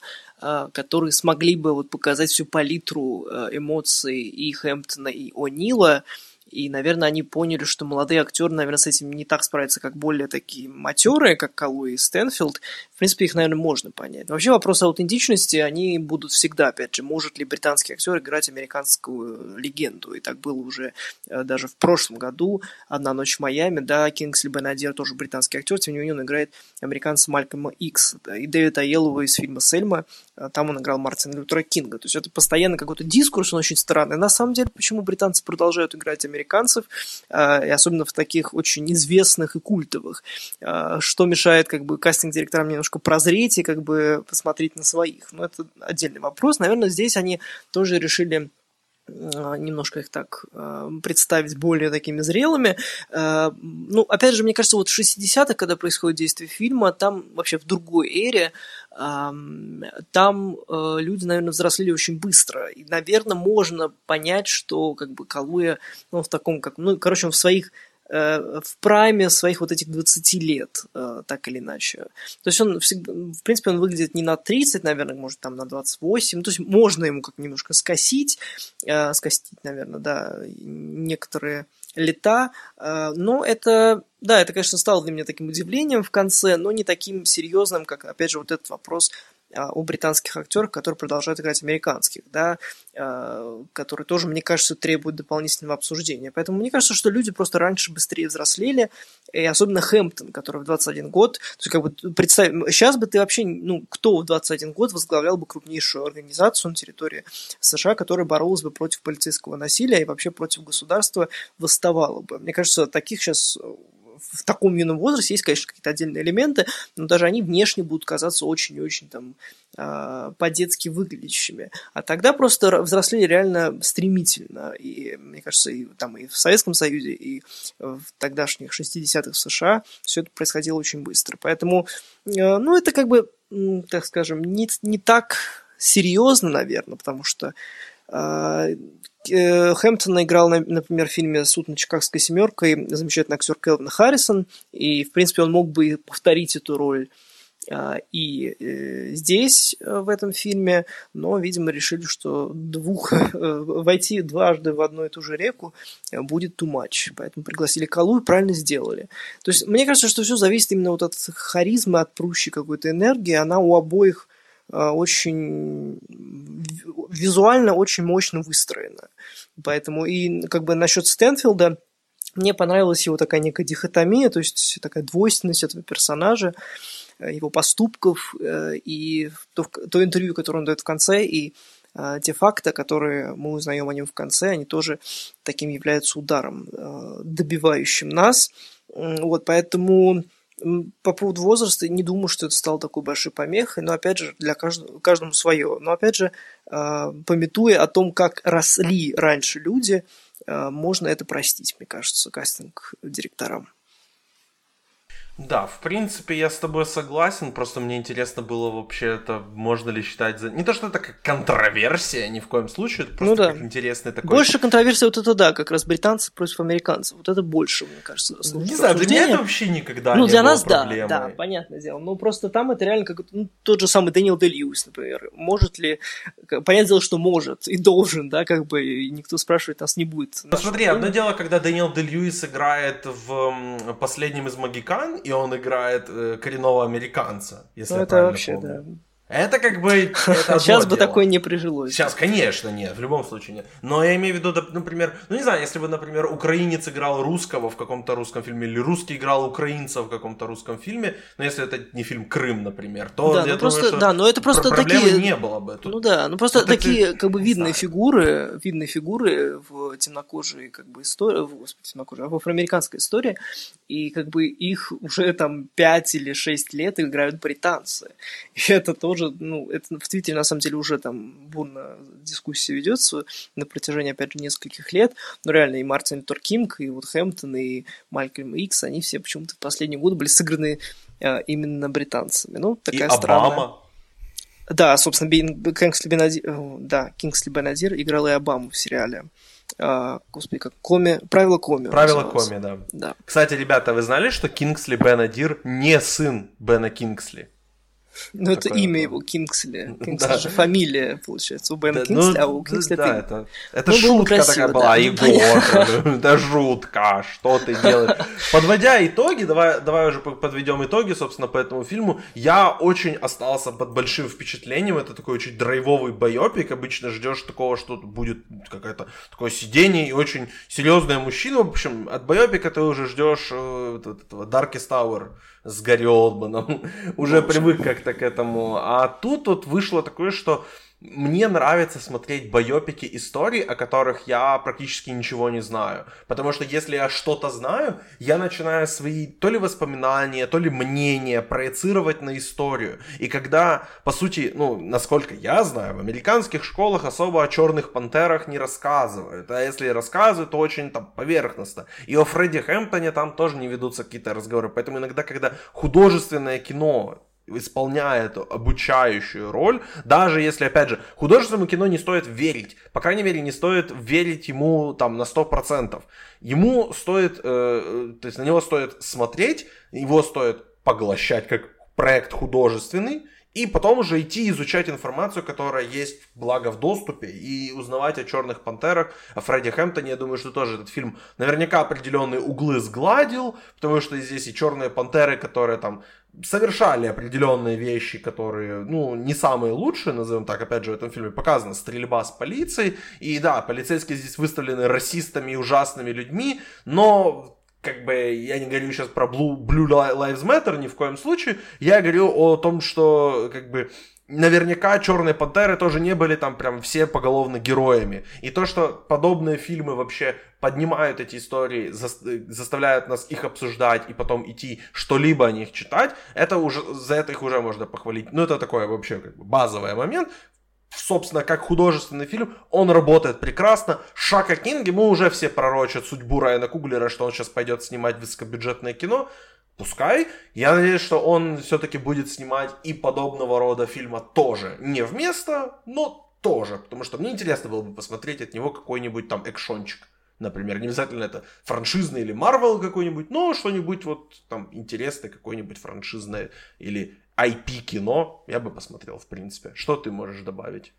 которые смогли бы вот показать всю палитру э, эмоций и Хэмптона, и О'Нила, и, наверное, они поняли, что молодые актеры, наверное, с этим не так справятся, как более такие матерые, как Калуи и Стэнфилд. В принципе, их, наверное, можно понять. вообще вопрос аутентичности, они будут всегда, опять же, может ли британский актер играть американскую легенду. И так было уже э, даже в прошлом году, «Одна ночь в Майами», да, Кингсли Бенадир тоже британский актер, тем не менее он играет американца Малькома Икс. Да, и Дэвид Айелова из фильма «Сельма», там он играл Мартина Лютера Кинга. То есть это постоянно какой-то дискурс, он очень странный. На самом деле, почему британцы продолжают играть американцев а, и особенно в таких очень известных и культовых, а, что мешает как бы кастинг-директорам немножко прозреть и как бы посмотреть на своих. Но это отдельный вопрос. Наверное, здесь они тоже решили а, немножко их так представить более такими зрелыми. Ну, опять же, мне кажется, вот в 60-х, когда происходит действие фильма, там вообще в другой эре там люди, наверное, взрослели очень быстро. И, наверное, можно понять, что как бы Калуя, ну, в таком, как, ну, короче, он в своих в прайме своих вот этих 20 лет, э, так или иначе. То есть он всегда, в принципе, он выглядит не на 30, наверное, может, там на 28. То есть можно ему как немножко скосить, скосить, наверное, да, некоторые лета, э, но это, да, это, конечно, стало для меня таким удивлением в конце, но не таким серьезным, как, опять же, вот этот вопрос о британских актерах, которые продолжают играть американских, да, а, которые тоже, мне кажется, требуют дополнительного обсуждения. Поэтому мне кажется, что люди просто раньше быстрее взрослели, и особенно Хэмптон, который в 21 год, то есть как бы представь, сейчас бы ты вообще, ну, кто в 21 год возглавлял бы крупнейшую организацию на территории США, которая боролась бы против полицейского насилия и вообще против государства восставала бы. Мне кажется, таких сейчас в таком юном возрасте есть, конечно, какие-то отдельные элементы, но даже они внешне будут казаться очень и очень там а, по-детски выглядящими. А тогда просто взрослели реально стремительно. И, мне кажется, и, там и в Советском Союзе, и в тогдашних 60-х в США все это происходило очень быстро. Поэтому, э, ну, это как бы, так скажем, не, не так серьезно, наверное, потому что а, Хэмптона играл, например, в фильме «Суд над Чикагской семеркой» замечательный актер Келвин Харрисон, и, в принципе, он мог бы повторить эту роль а, и э, здесь, э, в этом фильме, но, видимо, решили, что двух, войти дважды в одну и ту же реку будет too much, поэтому пригласили Калу и правильно сделали. То есть, мне кажется, что все зависит именно вот от харизмы, от прущей какой-то энергии, она у обоих очень визуально очень мощно выстроена. Поэтому и как бы насчет Стэнфилда, мне понравилась его такая некая дихотомия, то есть такая двойственность этого персонажа, э, его поступков э, и то, то интервью, которое он дает в конце, и э, те факты, которые мы узнаем о нем в конце, они тоже таким являются ударом, добивающим нас. Вот, поэтому по поводу возраста не думаю, что это стало такой большой помехой, но опять же, для каждого, каждому свое. Но опять же, э, пометуя о том, как росли раньше люди, э, можно это простить, мне кажется, кастинг-директорам. Да, в принципе, я с тобой согласен, просто мне интересно было вообще это, можно ли считать за... Не то, что это как контроверсия, ни в коем случае, это просто ну, да. как интересный такой... Больше контроверсия вот это да, как раз британцы против американцев, вот это больше, мне кажется. Не знаю, для меня это вообще никогда ну, не для было нас проблемой. да, да, понятное дело, но просто там это реально как ну, тот же самый Дэниел Де Льюис, например, может ли... Понятное дело, что может и должен, да, как бы, и никто спрашивать нас не будет. Ну смотри, одно дело, когда Дэниел Де Льюис играет в последнем из Магикан, и он играет э, коренного американца, если ну, я это вообще, помню. да. Это как бы... Это Сейчас бы дело. такое не прижилось. Сейчас, конечно, нет, в любом случае нет. Но я имею в виду, например, ну не знаю, если бы, например, украинец играл русского в каком-то русском фильме, или русский играл украинца в каком-то русском фильме, но если это не фильм «Крым», например, то да, я ну просто, думаю, что да, но это просто проблемы такие... не было бы. Тут. Ну да, ну просто это такие как бы видные фигуры, видные фигуры в темнокожей как бы истории, в, господи, темнокожей, а в афроамериканской истории, и как бы их уже там 5 или 6 лет играют британцы. И это тоже, ну, это в Твиттере на самом деле уже там бурно дискуссия ведется на протяжении, опять же, нескольких лет. Но реально и Мартин Лютер Кинг, и вот Хэмптон, и Малькольм Икс, они все почему-то в последние годы были сыграны а, именно британцами. Ну, такая и странная... Обама. Да, собственно, Бен, Кингсли Бенадир, да, Кингсли Бенадир играл и Обаму в сериале. А, господи, как Коми, правило Коми. Правило Коми, да. да. Кстати, ребята, вы знали, что Кингсли Бенадир не сын Бена Кингсли? Ну, это имя его, Кингсли. Кингсли же фамилия, получается, у Бена да, Кингсли, ну, а у Кингсли да, это. Это, ну, шутка такая была, Егор, это жутко, что ты делаешь? Подводя итоги, давай, уже подведем итоги, собственно, по этому фильму. Я очень остался под большим впечатлением, это такой очень драйвовый байопик, обычно ждешь такого, что будет какое-то такое сидение и очень серьезные мужчины, в общем, от байопика ты уже ждешь э, этого Darkest Hour, с Гэри Олдманом, уже привык как-то к этому. А тут вот вышло такое, что мне нравится смотреть байопики историй, о которых я практически ничего не знаю. Потому что если я что-то знаю, я начинаю свои то ли воспоминания, то ли мнения проецировать на историю. И когда, по сути, ну, насколько я знаю, в американских школах особо о черных пантерах не рассказывают. А если рассказывают, то очень там поверхностно. И о Фредди Хэмптоне там тоже не ведутся какие-то разговоры. Поэтому иногда, когда художественное кино исполняет обучающую роль, даже если, опять же, художественному кино не стоит верить, по крайней мере, не стоит верить ему там на 100%. Ему стоит, э, то есть на него стоит смотреть, его стоит поглощать как проект художественный, и потом уже идти изучать информацию, которая есть, благо, в доступе, и узнавать о Черных Пантерах, о Фредди Хэмптоне. Я думаю, что тоже этот фильм наверняка определенные углы сгладил, потому что здесь и Черные Пантеры, которые там совершали определенные вещи, которые, ну, не самые лучшие, назовем так, опять же, в этом фильме показана стрельба с полицией, и да, полицейские здесь выставлены расистами и ужасными людьми, но как бы я не говорю сейчас про Blue, Blue Lives Matter ни в коем случае, я говорю о том, что как бы наверняка Черные Пантеры тоже не были там прям все поголовно героями. И то, что подобные фильмы вообще поднимают эти истории, заставляют нас их обсуждать и потом идти что-либо о них читать, это уже, за это их уже можно похвалить. Ну, это такой вообще как бы базовый момент собственно, как художественный фильм, он работает прекрасно. Шака Кинг, ему уже все пророчат судьбу Райана Куглера, что он сейчас пойдет снимать высокобюджетное кино. Пускай. Я надеюсь, что он все-таки будет снимать и подобного рода фильма тоже. Не вместо, но тоже. Потому что мне интересно было бы посмотреть от него какой-нибудь там экшончик. Например, не обязательно это франшизный или Марвел какой-нибудь, но что-нибудь вот там интересное, какое-нибудь франшизное или IP-кино я бы посмотрел, в принципе. Что ты можешь добавить?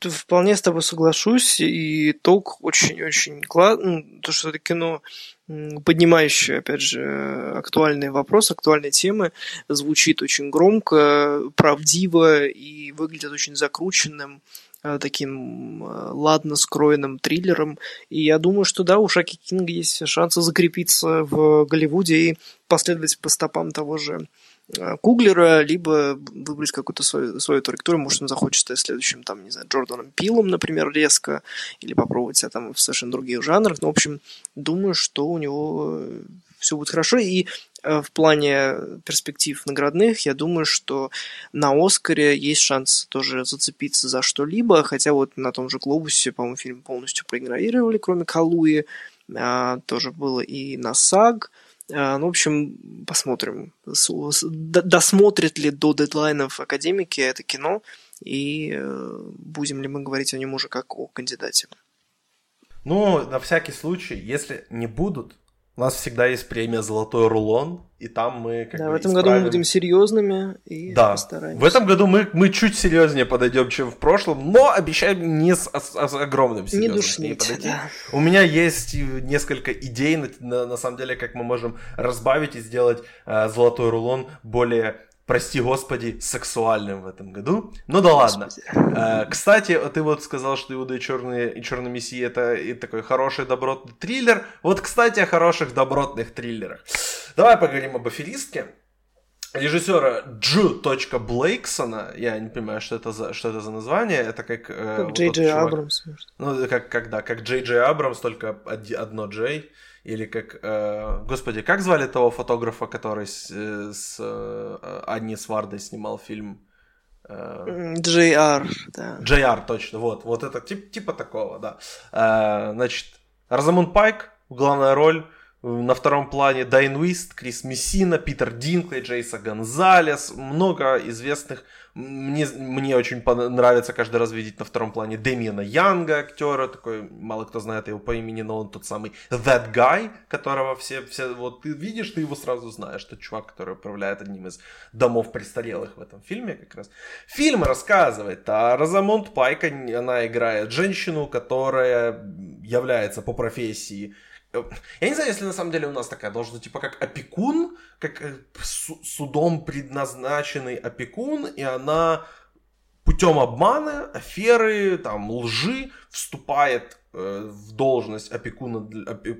Вполне с тобой соглашусь, и итог очень-очень классный. Ну, то, что это кино, поднимающее, опять же, актуальный вопрос, актуальные темы, звучит очень громко, правдиво и выглядит очень закрученным э, таким э, ладно скроенным триллером. И я думаю, что да, у Шаки Кинга есть шансы закрепиться в Голливуде и последовать по стопам того же Куглера, либо выбрать какую-то свою, свою траекторию. Может, он захочет стать следующим, там, не знаю, Джорданом Пилом, например, резко, или попробовать себя там в совершенно других жанрах. Но, в общем, думаю, что у него э, все будет хорошо. И э, в плане перспектив наградных, я думаю, что на Оскаре есть шанс тоже зацепиться за что-либо, хотя вот на том же Глобусе, по-моему, фильм полностью проигнорировали, кроме Калуи, а, тоже было и на САГ, Ну, в общем, посмотрим, досмотрят ли до дедлайнов академики это кино, и э, будем ли мы говорить о нем уже как о кандидате. Ну, на всякий случай, если не будут, у нас всегда есть премия «Золотой рулон», и там мы как Да, бы в этом исправим... году мы будем серьезными и да. постараемся. В этом году мы, мы чуть серьезнее подойдем, чем в прошлом, но обещаем не с, с, с огромным серьезным Не душнить, да. У меня есть несколько идей, на, на, на самом деле, как мы можем разбавить и сделать э, «Золотой рулон» более прости господи, сексуальным в этом году. Ну да ладно. Э, кстати, ты вот сказал, что Иуда и Черный, и Черный Мессия это и такой хороший добротный триллер. Вот, кстати, о хороших добротных триллерах. Давай поговорим об аферистке. Режиссера Дж. Блейксона, я не понимаю, что это за, что это за название, это как... Э, как Джей Джей Абрамс. Ну, как, как, да, как Джей Джей Абрамс, только одно Джей. Или как, э, господи, как звали того фотографа, который с, э, с э, Анни Свардой снимал фильм? Джей-Ар, да. Джей-Ар, точно, вот, вот это тип, типа такого, да. Э, значит, Розамунд Пайк, главная роль, на втором плане Дайн Уист, Крис Мессина, Питер Динклей, Джейса Гонзалес, много известных. Мне, мне очень нравится каждый раз видеть на втором плане Дэмиена Янга, актера, такой, мало кто знает его по имени, но он тот самый That Guy, которого все, все вот ты видишь, ты его сразу знаешь, тот чувак, который управляет одним из домов престарелых в этом фильме как раз. Фильм рассказывает а Розамонд Пайка, она играет женщину, которая является по профессии я не знаю, если на самом деле у нас такая должна, типа, как опекун, как э, судом предназначенный опекун, и она путем обмана, аферы, там, лжи вступает э, в должность опекуна,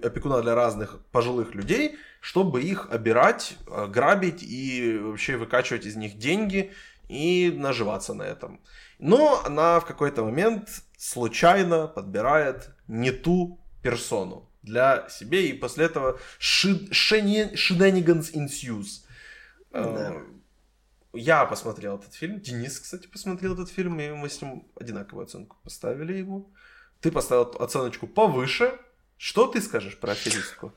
опекуна для разных пожилых людей, чтобы их обирать, э, грабить и вообще выкачивать из них деньги и наживаться на этом. Но она в какой-то момент случайно подбирает не ту персону для себе, и после этого shenanigans ensues. Да. Э, я посмотрел этот фильм, Денис, кстати, посмотрел этот фильм, и мы с ним одинаковую оценку поставили ему. Ты поставил оценочку повыше. Что ты скажешь про аферистку?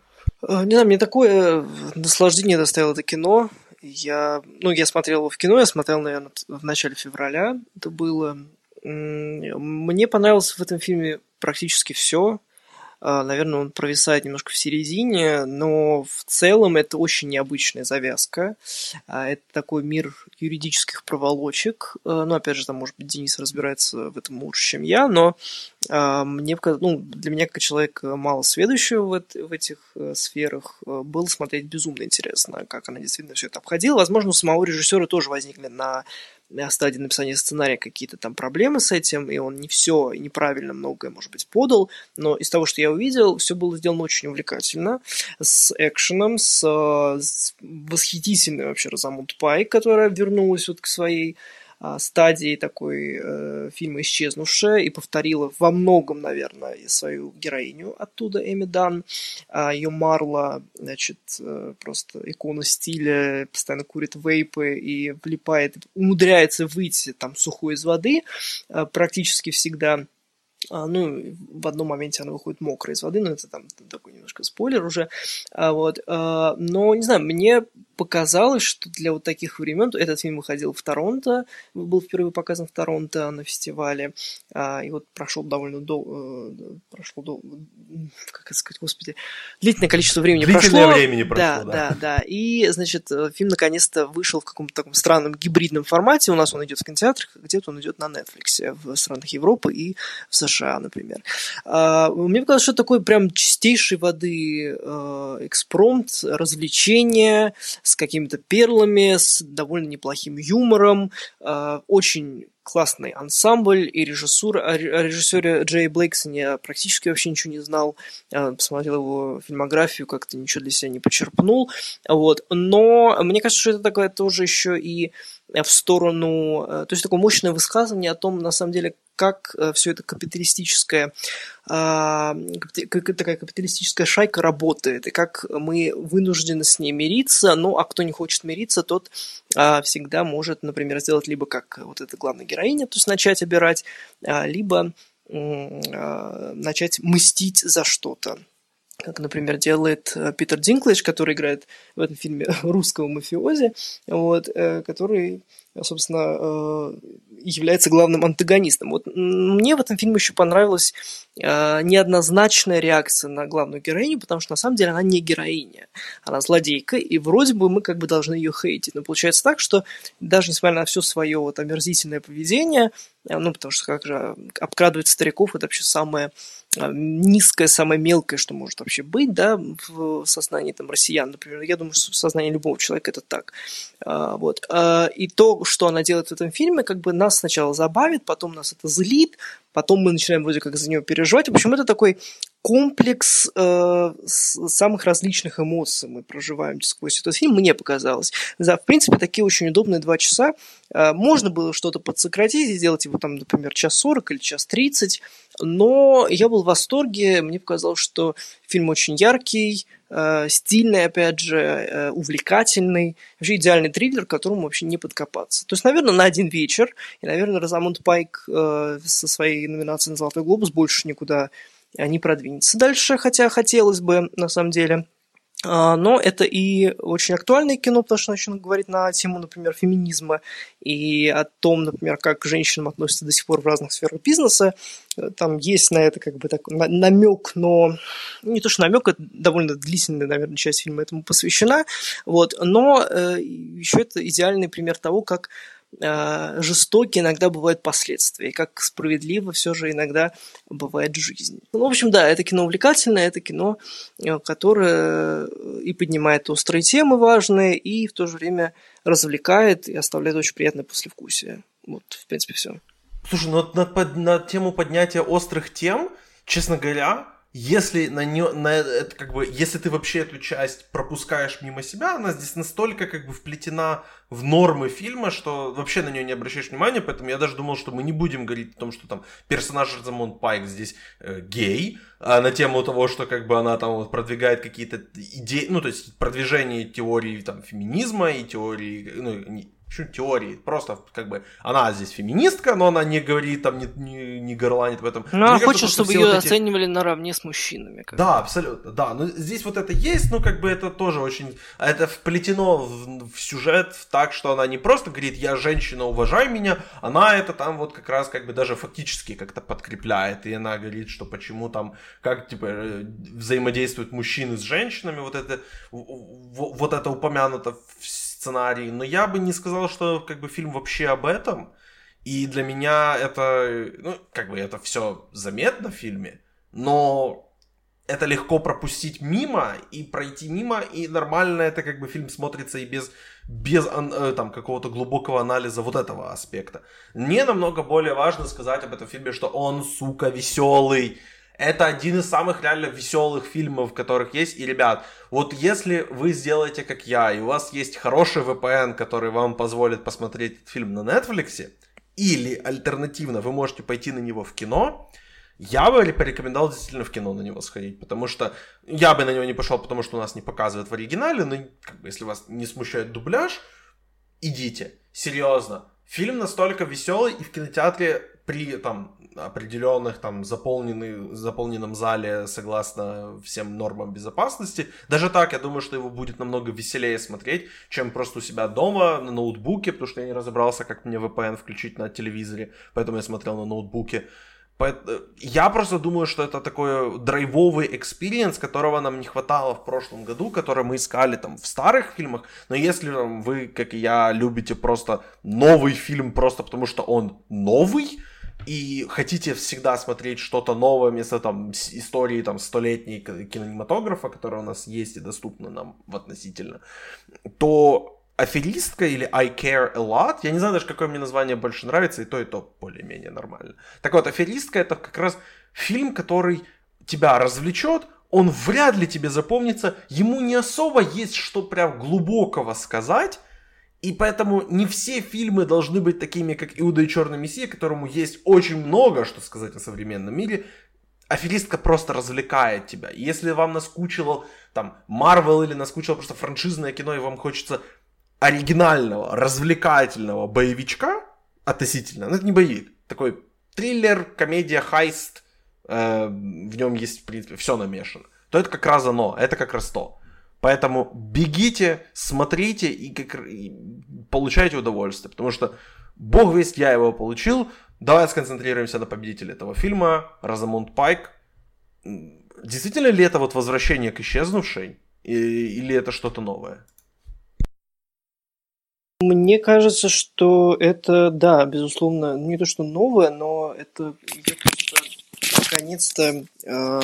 Э, не знаю, мне такое наслаждение доставило это кино. Я, ну, я смотрел его в кино, я смотрел, наверное, в начале февраля это было. Мне понравилось в этом фильме практически все. А, наверное, он провисает немножко в середине, но в целом это очень необычная завязка. А, это такой мир юридических проволочек. А, ну, опять же, там, может быть, Денис разбирается в этом лучше, чем я, но мне ну, для меня, как человека мало сведущего в, в этих э, сферах, э, было смотреть безумно интересно, как она действительно все это обходила. Возможно, у самого режиссера тоже возникли на стадии написания сценария какие-то там проблемы с этим, и он не все неправильно многое, может быть, подал, но из того, что я увидел, все было сделано очень увлекательно, с экшеном, с, с восхитительной вообще Розамунд Пай, которая вернулась вот к своей стадии такой э, фильма «Исчезнувшая» и повторила во многом, наверное, свою героиню оттуда, Эми Дан. А ее Марла, значит, э, просто икона стиля, постоянно курит вейпы и влипает, умудряется выйти там сухой из воды э, практически всегда – а, ну, в одном моменте она выходит мокрая из воды, но это там такой немножко спойлер уже. А, вот. А, но, не знаю, мне показалось, что для вот таких времен этот фильм выходил в Торонто, был впервые показан в Торонто на фестивале, а, и вот прошел довольно долго, э, прошло долго, как это сказать, господи, длительное количество времени Длительное прошло. времени прошло, да. Да, да, да. И, значит, э, фильм наконец-то вышел в каком-то таком странном гибридном формате. У нас он идет в кинотеатрах, где-то он идет на Netflix в странах Европы и в США, например. А, мне показалось, что такой прям чистейшей воды э, экспромт, развлечение с какими-то перлами, с довольно неплохим юмором, э, очень классный ансамбль и режиссура. О режиссере Джей Блейксоне я практически вообще ничего не знал. Посмотрел его фильмографию, как-то ничего для себя не почерпнул. Вот. Но мне кажется, что это такое тоже еще и в сторону... Э, то есть такое мощное высказывание о том, на самом деле, как э, все это капиталистическое, а, такая капиталистическая шайка работает, и как мы вынуждены с ней мириться, ну, а кто не хочет мириться, тот а, всегда может, например, сделать либо как вот эта главная героиня, то есть начать обирать, а, либо начать мстить за что-то. Как, например, делает э, Питер Динклэйдж, который играет в этом фильме русского мафиози, вот, э, который, собственно, э, является главным антагонистом. Вот мне в этом фильме еще понравилась неоднозначная реакция на главную героиню, потому что на самом деле она не героиня, она злодейка, и вроде бы мы как бы должны ее хейтить. Но получается так, что даже несмотря на все свое вот омерзительное поведение, ну, потому что как же обкрадывать стариков, это вообще самое низкое, самое мелкое, что может вообще быть, да, в сознании там россиян, например. Я думаю, что в сознании любого человека это так. А, вот. А, и то, что она делает в этом фильме, как бы нас сначала забавит, потом нас это злит, потом мы начинаем вроде как за нее переживать. В общем, это такой комплекс э, самых различных эмоций мы проживаем сквозь этот фильм, мне показалось. Да, в принципе, такие очень удобные два часа. Э, можно было что-то подсократить и сделать его там, например, час сорок или час тридцать, но я был в восторге, мне показалось, что фильм очень яркий, э, стильный, опять же, э, увлекательный, вообще идеальный триллер, которому вообще не подкопаться. То есть, наверное, на один вечер, и, наверное, Розамунд Пайк э, со своей номинацией на «Золотой глобус» больше никуда не продвинется дальше, хотя хотелось бы, на самом деле. А, но это и очень актуальное кино, потому что начинает говорить на тему, например, феминизма и о том, например, как к женщинам относятся до сих пор в разных сферах бизнеса. Там есть на это как бы так намек, но не то что намек, это довольно длительная, наверное, часть фильма этому посвящена. Вот, но э, еще это идеальный пример того, как э, жестокие иногда бывают последствия, и как справедливо все же иногда бывает жизнь. Ну, в общем, да, это кино увлекательное, это кино, э, которое и поднимает острые темы важные, и в то же время развлекает и оставляет очень приятное послевкусие. Вот, в принципе, все. Слушай, ну на, на, на тему поднятия острых тем, честно говоря, если на нее, на это как бы, если ты вообще эту часть пропускаешь мимо себя, она здесь настолько как бы вплетена в нормы фильма, что вообще на нее не обращаешь внимания, поэтому я даже думал, что мы не будем говорить о том, что там персонаж Розамонд Пайк здесь э, гей, а на тему того, что как бы она там вот продвигает какие-то идеи, ну то есть продвижение теории там феминизма и теории, ну не, Почему теории? Просто как бы она здесь феминистка, но она не говорит там, не, не, не горланит в этом. Ну, она хочет, чтобы ее вот эти... оценивали наравне с мужчинами. Как да, абсолютно, да. Но здесь вот это есть, но как бы это тоже очень... Это вплетено в, в сюжет так, что она не просто говорит, я женщина, уважай меня, она это там вот как раз как бы даже фактически как-то подкрепляет. И она говорит, что почему там, как типа э, взаимодействуют мужчины с женщинами, вот это, вот это упомянуто в сценарий, но я бы не сказал, что как бы фильм вообще об этом. И для меня это, ну, как бы это все заметно в фильме, но это легко пропустить мимо и пройти мимо, и нормально это как бы фильм смотрится и без, без э, там какого-то глубокого анализа вот этого аспекта. Мне намного более важно сказать об этом фильме, что он, сука, веселый, это один из самых реально веселых фильмов, которых есть. И, ребят, вот если вы сделаете как я, и у вас есть хороший VPN, который вам позволит посмотреть этот фильм на Netflix, или альтернативно вы можете пойти на него в кино, я бы порекомендовал действительно в кино на него сходить, потому что я бы на него не пошел, потому что у нас не показывают в оригинале, но как бы, если вас не смущает дубляж, идите, серьезно. Фильм настолько веселый, и в кинотеатре при там определенных там заполненный, заполненном зале согласно всем нормам безопасности. Даже так, я думаю, что его будет намного веселее смотреть, чем просто у себя дома на ноутбуке, потому что я не разобрался, как мне VPN включить на телевизоре, поэтому я смотрел на ноутбуке. Я просто думаю, что это такой драйвовый experience, которого нам не хватало в прошлом году, который мы искали там в старых фильмах. Но если там, вы, как и я, любите просто новый фильм просто потому, что он новый, и хотите всегда смотреть что-то новое вместо там истории там столетней кинематографа, которая у нас есть и доступна нам в относительно, то аферистка или I care a lot, я не знаю даже, какое мне название больше нравится, и то, и то более-менее нормально. Так вот, аферистка это как раз фильм, который тебя развлечет, он вряд ли тебе запомнится, ему не особо есть что прям глубокого сказать, и поэтому не все фильмы должны быть такими, как «Иуда и Черный Мессия», которому есть очень много, что сказать о современном мире. Аферистка просто развлекает тебя. Если вам наскучило там Марвел или наскучило просто франшизное кино, и вам хочется оригинального, развлекательного боевичка относительно, ну это не боевик, такой триллер, комедия, хайст, э, в нем есть, в принципе, все намешано то это как раз оно, это как раз то. Поэтому бегите, смотрите и, как, и получайте удовольствие, потому что бог весть, я его получил. Давай сконцентрируемся на победителе этого фильма, Розамунд Пайк. Действительно ли это вот возвращение к исчезнувшей? Или это что-то новое? Мне кажется, что это, да, безусловно, не то что новое, но это ее наконец-то э,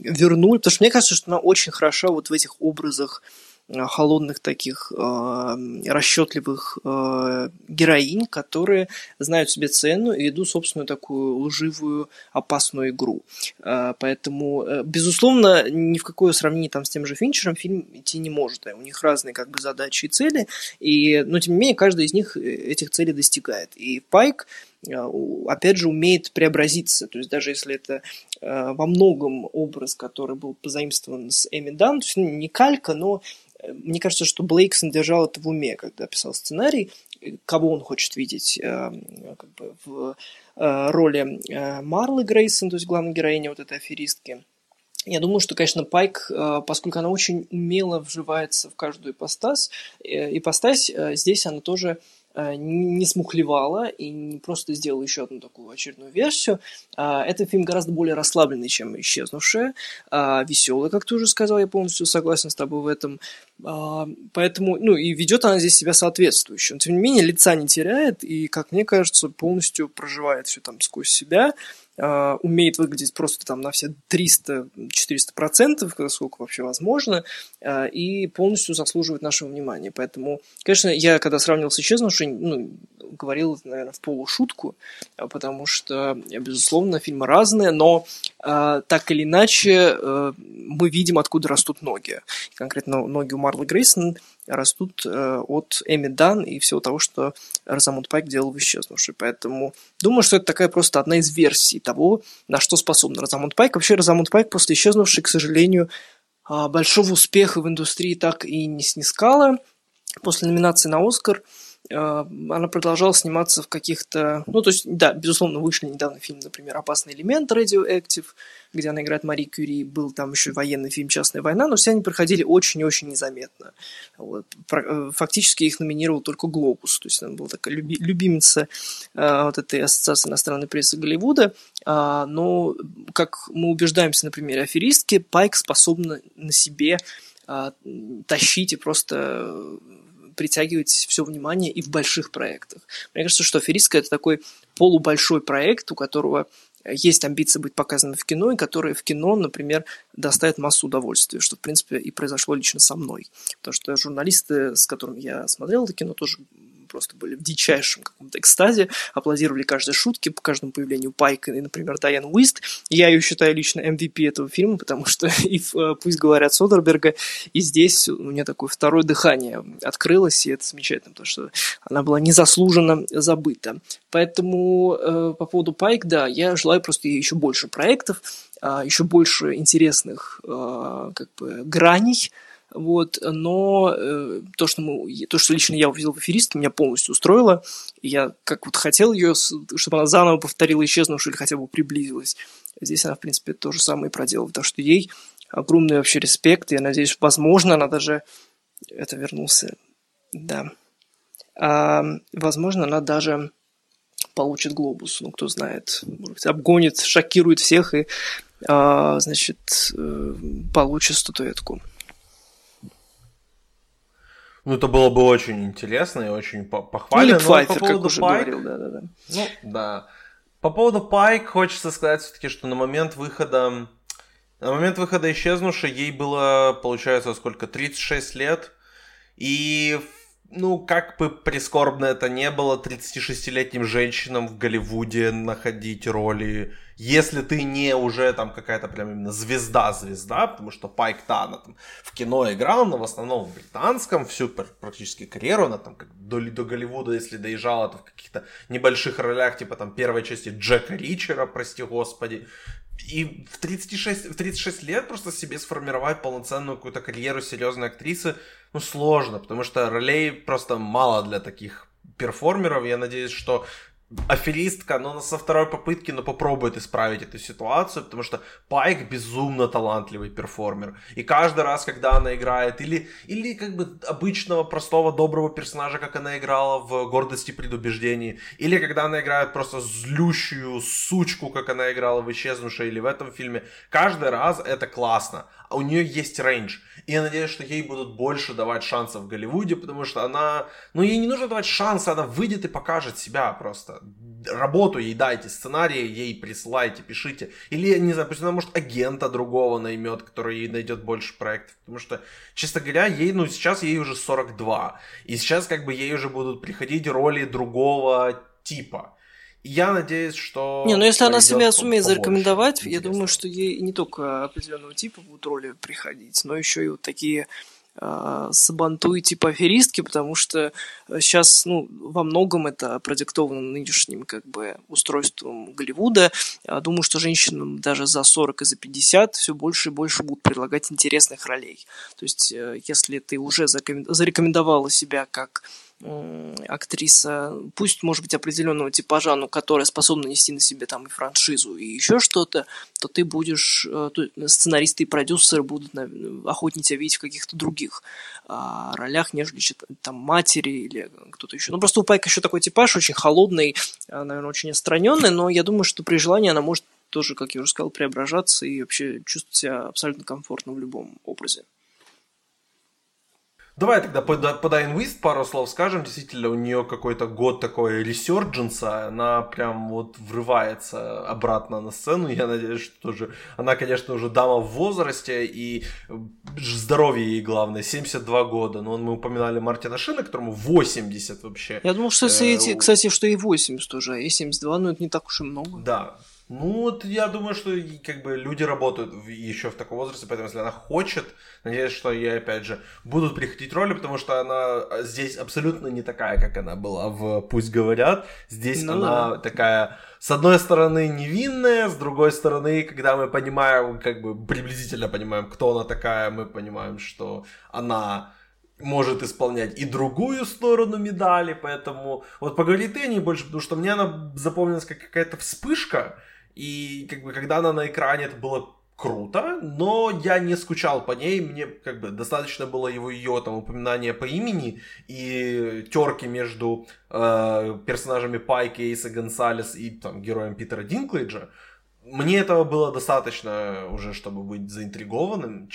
вернули, потому что мне кажется, что она очень хороша вот в этих образах Э, холодных таких э, расчетливых э, героинь, которые знают себе цену и ведут собственную такую лживую, опасную игру. Э, поэтому, э, безусловно, ни в какое сравнение там с тем же Финчером фильм идти не может. У них разные как бы задачи и цели, и, но тем не менее каждый из них э, этих целей достигает. И Пайк опять же, умеет преобразиться. То есть даже если это э, во многом образ, который был позаимствован с Эми Дан, то есть ну, не калька, но мне кажется, что Блейксон держал это в уме, когда писал сценарий, кого он хочет видеть э, как бы в э, роли э, Марлы Грейсон, то есть главной героини вот этой аферистки. Я думаю, что, конечно, Пайк, поскольку она очень умело вживается в каждую ипостась, ипостась здесь она тоже Э, не смухлевала и не просто сделала еще одну такую очередную версию. А, этот фильм гораздо более расслабленный, чем «Исчезнувшая», а, веселый, как ты уже сказал, я полностью согласен с тобой в этом. А, поэтому, ну, и ведет она здесь себя соответствующе. Но, тем не менее, лица не теряет и, как мне кажется, полностью проживает все там сквозь себя. А, умеет выглядеть просто там на все 300-400 процентов, сколько вообще возможно, а, и полностью заслуживает нашего внимания. Поэтому, конечно, я когда сравнивал с «Исчезнувшей», ну, говорил наверное, в полушутку, а, потому что, безусловно, фильмы разные, но так или иначе мы видим, откуда растут ноги. Конкретно ноги у Марлы Грейсон растут э, от Эми Дан и всего того, что Розамунд Пайк делал в «Исчезнувшей». Поэтому думаю, что это такая просто одна из версий того, на что способен Розамунд Пайк. Вообще Розамунд Пайк после «Исчезнувшей», к сожалению, а, большого успеха в индустрии так и не снискала. После номинации на «Оскар» она продолжала сниматься в каких-то... Ну, то есть, да, безусловно, вышли недавно фильм, например, «Опасный элемент» Radioactive, где она играет Мари Кюри, был там еще военный фильм «Частная война», но все они проходили очень и очень незаметно. Вот. Э, фактически их номинировал только «Глобус», то есть она была такая люби, любимица э, вот этой ассоциации иностранной прессы Голливуда, э, но, как мы убеждаемся на примере аферистки, Пайк способна на себе э, тащить и просто притягивать все внимание и в больших проектах. Мне кажется, что «Аферистка» — это такой полубольшой проект, у которого есть амбиция быть показанным в кино, и который в кино, например, доставит массу удовольствия, что, в принципе, и произошло лично со мной. Потому что журналисты, с которыми я смотрел это кино, тоже просто были в дичайшем каком-то экстазе, аплодировали каждой шутке, по каждому появлению Пайка и, например, Дайан Уист. Я ее считаю лично MVP этого фильма, потому что и э, «Пусть говорят» Содерберга, и здесь у меня такое второе дыхание открылось, и это замечательно, потому что она была незаслуженно забыта. Поэтому э, по поводу Пайк, да, я желаю просто еще больше проектов, э, еще больше интересных э, как бы граней, вот, но э, то, что мы, то, что лично я увидел в аферистке, меня полностью устроило. Я как вот хотел ее, чтобы она заново повторила исчезнувшую или хотя бы приблизилась. Здесь она, в принципе, то же самое проделала, потому что ей огромный вообще респект. Я надеюсь, возможно, она даже... Это вернулся... Да. А, возможно, она даже получит глобус, ну, кто знает. Может быть, обгонит, шокирует всех и, а, значит, э, получит статуэтку. Ну, это было бы очень интересно и очень похвально. Ну, Файфер, по поводу как уже Пайк, говорил, да-да-да. Ну, да. По поводу Пайк хочется сказать все-таки, что на момент выхода на момент выхода исчезнувшей ей было, получается, сколько, 36 лет. И ну, как бы прискорбно это не было, 36-летним женщинам в Голливуде находить роли, если ты не уже там какая-то прям именно звезда-звезда, потому что Пайк Тана там в кино играл, но в основном в британском, всю практически карьеру, она там как до, до Голливуда, если доезжала, то в каких-то небольших ролях, типа там первой части Джека Ричера, прости господи, и в 36, в 36 лет просто себе сформировать полноценную какую-то карьеру серьезной актрисы, ну, сложно, потому что ролей просто мало для таких перформеров. Я надеюсь, что аферистка, но со второй попытки, но попробует исправить эту ситуацию, потому что Пайк безумно талантливый перформер. И каждый раз, когда она играет, или, или как бы обычного, простого, доброго персонажа, как она играла в «Гордости и предубеждении», или когда она играет просто злющую сучку, как она играла в «Исчезнувшей» или в этом фильме, каждый раз это классно. А у нее есть рейндж. И я надеюсь, что ей будут больше давать шансов в Голливуде, потому что она... Ну, ей не нужно давать шансы, она выйдет и покажет себя просто. Работу ей дайте, сценарии ей присылайте, пишите. Или, не знаю, пусть она, может, агента другого наймет, который ей найдет больше проектов. Потому что, честно говоря, ей, ну, сейчас ей уже 42. И сейчас, как бы, ей уже будут приходить роли другого типа. Я надеюсь, что... Не, ну если она себя сумеет зарекомендовать, я думаю, что ей не только определенного типа будут роли приходить, но еще и вот такие э, сабантуи типа аферистки, потому что сейчас, ну, во многом это продиктовано нынешним, как бы, устройством Голливуда. Я думаю, что женщинам даже за 40 и за 50 все больше и больше будут предлагать интересных ролей. То есть, э, если ты уже зарекомендовала себя как актриса, пусть, может быть, определенного типажа, но которая способна нести на себе там и франшизу, и еще что-то, то ты будешь, э, сценаристы и продюсеры будут охотнее тебя видеть в каких-то других а, ролях, нежели там матери или кто-то еще. Ну, просто у Пайка еще такой типаж, очень холодный, а, наверное, очень отстраненный, но я думаю, что при желании она может тоже, как я уже сказал, преображаться и вообще чувствовать себя абсолютно комфортно в любом образе. Давай тогда по, по Уист пару слов скажем. Действительно, у нее какой-то год такой resurgence'а. Она прям вот врывается обратно на сцену. Я надеюсь, что тоже... Она, конечно, уже дама в возрасте и здоровье ей главное. 72 года. Но мы упоминали Мартина Шина, которому 80 вообще. Я думал, что, э, кстати, что и 80 уже. И 72, но это не так уж и много. Да. Ну, вот я думаю, что как бы люди работают еще в таком возрасте, поэтому если она хочет, надеюсь, что ей, опять же, будут приходить роли, потому что она а, здесь абсолютно не такая, как она была в «Пусть говорят». Здесь ну, она да. такая, с одной стороны, невинная, с другой стороны, когда мы понимаем, как бы приблизительно понимаем, кто она такая, мы понимаем, что она может исполнять и другую сторону медали, поэтому вот поговори ты о ней больше, потому что мне она запомнилась как какая-то вспышка, и как бы когда она на экране, это было круто, но я не скучал по ней, мне как бы достаточно было его ее там упоминания по имени и терки между э, персонажами Пайки, Эйса Гонсалес и там героем Питера Динклейджа. Мне этого было достаточно уже, чтобы быть заинтригованным,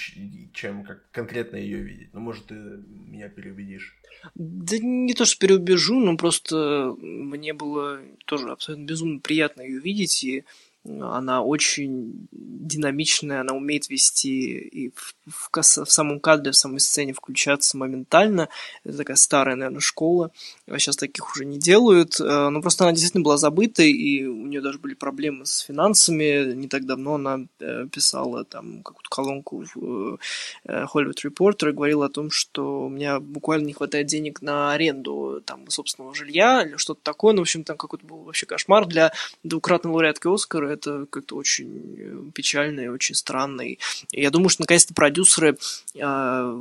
чем как конкретно ее видеть. Ну, может, ты меня переубедишь. Да не то, что переубежу, но просто мне было тоже абсолютно безумно приятно ее видеть, и она очень динамичная, она умеет вести и в, в, в самом кадре, в самой сцене включаться моментально. Это такая старая, наверное, школа. Сейчас таких уже не делают. Э, но просто она действительно была забыта, и у нее даже были проблемы с финансами. Не так давно она э, писала там какую-то колонку в э, Hollywood Reporter и говорила о том, что у меня буквально не хватает денег на аренду там собственного жилья или что-то такое. Ну, в общем, там какой-то был вообще кошмар для двукратной лауреатки Оскара это как-то очень э, печально и очень странно. И я думаю, что наконец-то продюсеры э,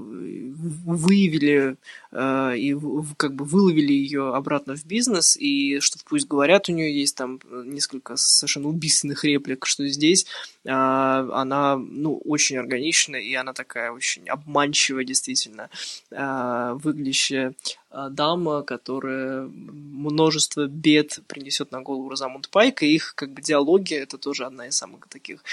выявили и в, как бы выловили ее обратно в бизнес, и что пусть говорят, у нее есть там несколько совершенно убийственных реплик, что здесь э, она, ну, очень органичная, и она такая очень обманчивая, действительно, э, выглядящая а, дама, которая множество бед принесет на голову Розамунд Пайк, и их как бы диалоги это тоже одна из самых таких